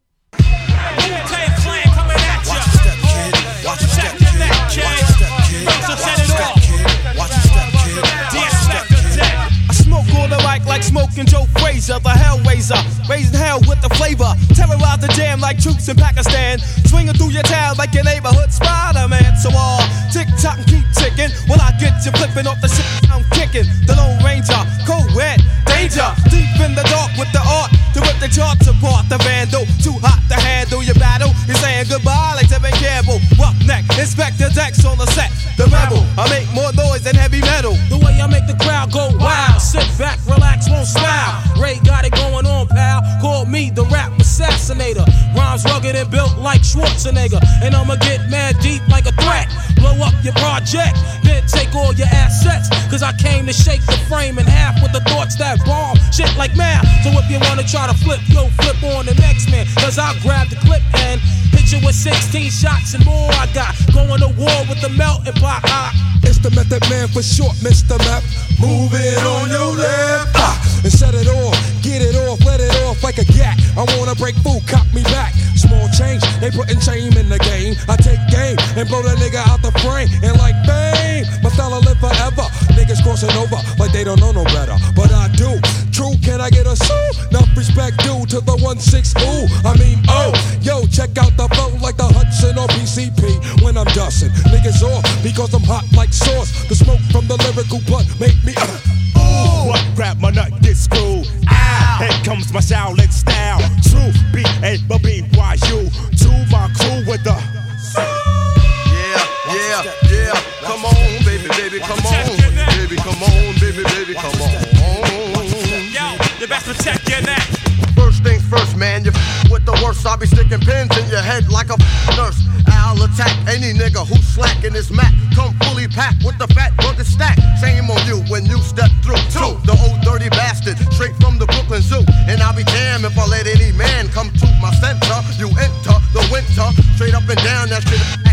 I on the like smoking Joe Frazier, the Hellraiser, raising hell with the flavor. Terrorize the jam like troops in Pakistan, swinging through your town like your neighborhood Spider-Man. So all tick tock and keep ticking. When I get you flipping off the shit I'm kicking, the Lone Ranger, co-ed, danger, deep in the dark with the art to rip the charts apart. The vandal, too hot to handle your battle. You're saying goodbye like Tevin Campbell. Roughneck, Inspector Dex on the set. The rebel, I make more noise than heavy metal. The way I make the crowd go wild. Sit back, relax, won't smile. Ray got it going on, pal. Call me the rap assassinator. Rhymes rugged and built like Schwarzenegger. And I'ma get mad deep like a threat. Blow up your project, then take all your assets. Cause I came to shake the frame in half with the thoughts that bomb. Shit like math. So if you wanna try to flip, yo, flip on the next man. Cause I'll grab the clip and hit you with 16 shots and more. I got going to war with the melting pot. It's the method man for short, Mr. Map. Move it on your left. Ah, and set it off. Get it off, let it off like a gat. I wanna break food, cop me back. Small change, they putting shame in the game. I take game and blow the nigga out the frame. And like bang, my style live forever. Niggas crossing over like they don't know no better. But I do. True, can I get a sue? Enough respect due to the 1-6 ooh. I mean, oh, yo, check out the flow like the Hudson or PCP when I'm dusting. Niggas off because I'm hot like sauce. The smoke from the lyrical blunt make me. Ooh, what grab my nut, get screwed. Ah, here comes my Shaolin style. True, B A B B Y U. To my crew with the. Yeah, yeah, yeah. Come on, baby, baby, come on. Baby, come on, baby, baby, come on. Yo, you best protect your neck. First things first, man, you f- with the worst. I'll be sticking pins in your head like a f- nurse. I'll attack any nigga who's slacking his mat. Come fully packed with the fat rugged stack. Shame on you when you step through. Two, straight from the Brooklyn Zoo. And I'll be damned if I let any man come to my center. You enter the winter, straight up and down that shit.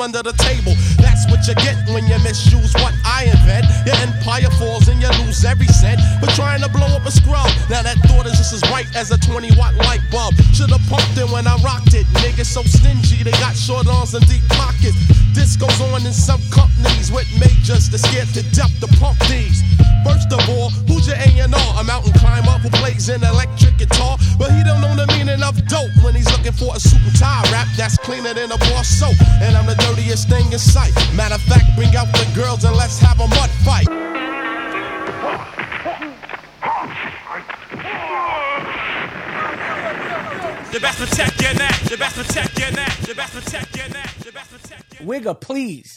Under the table. Please.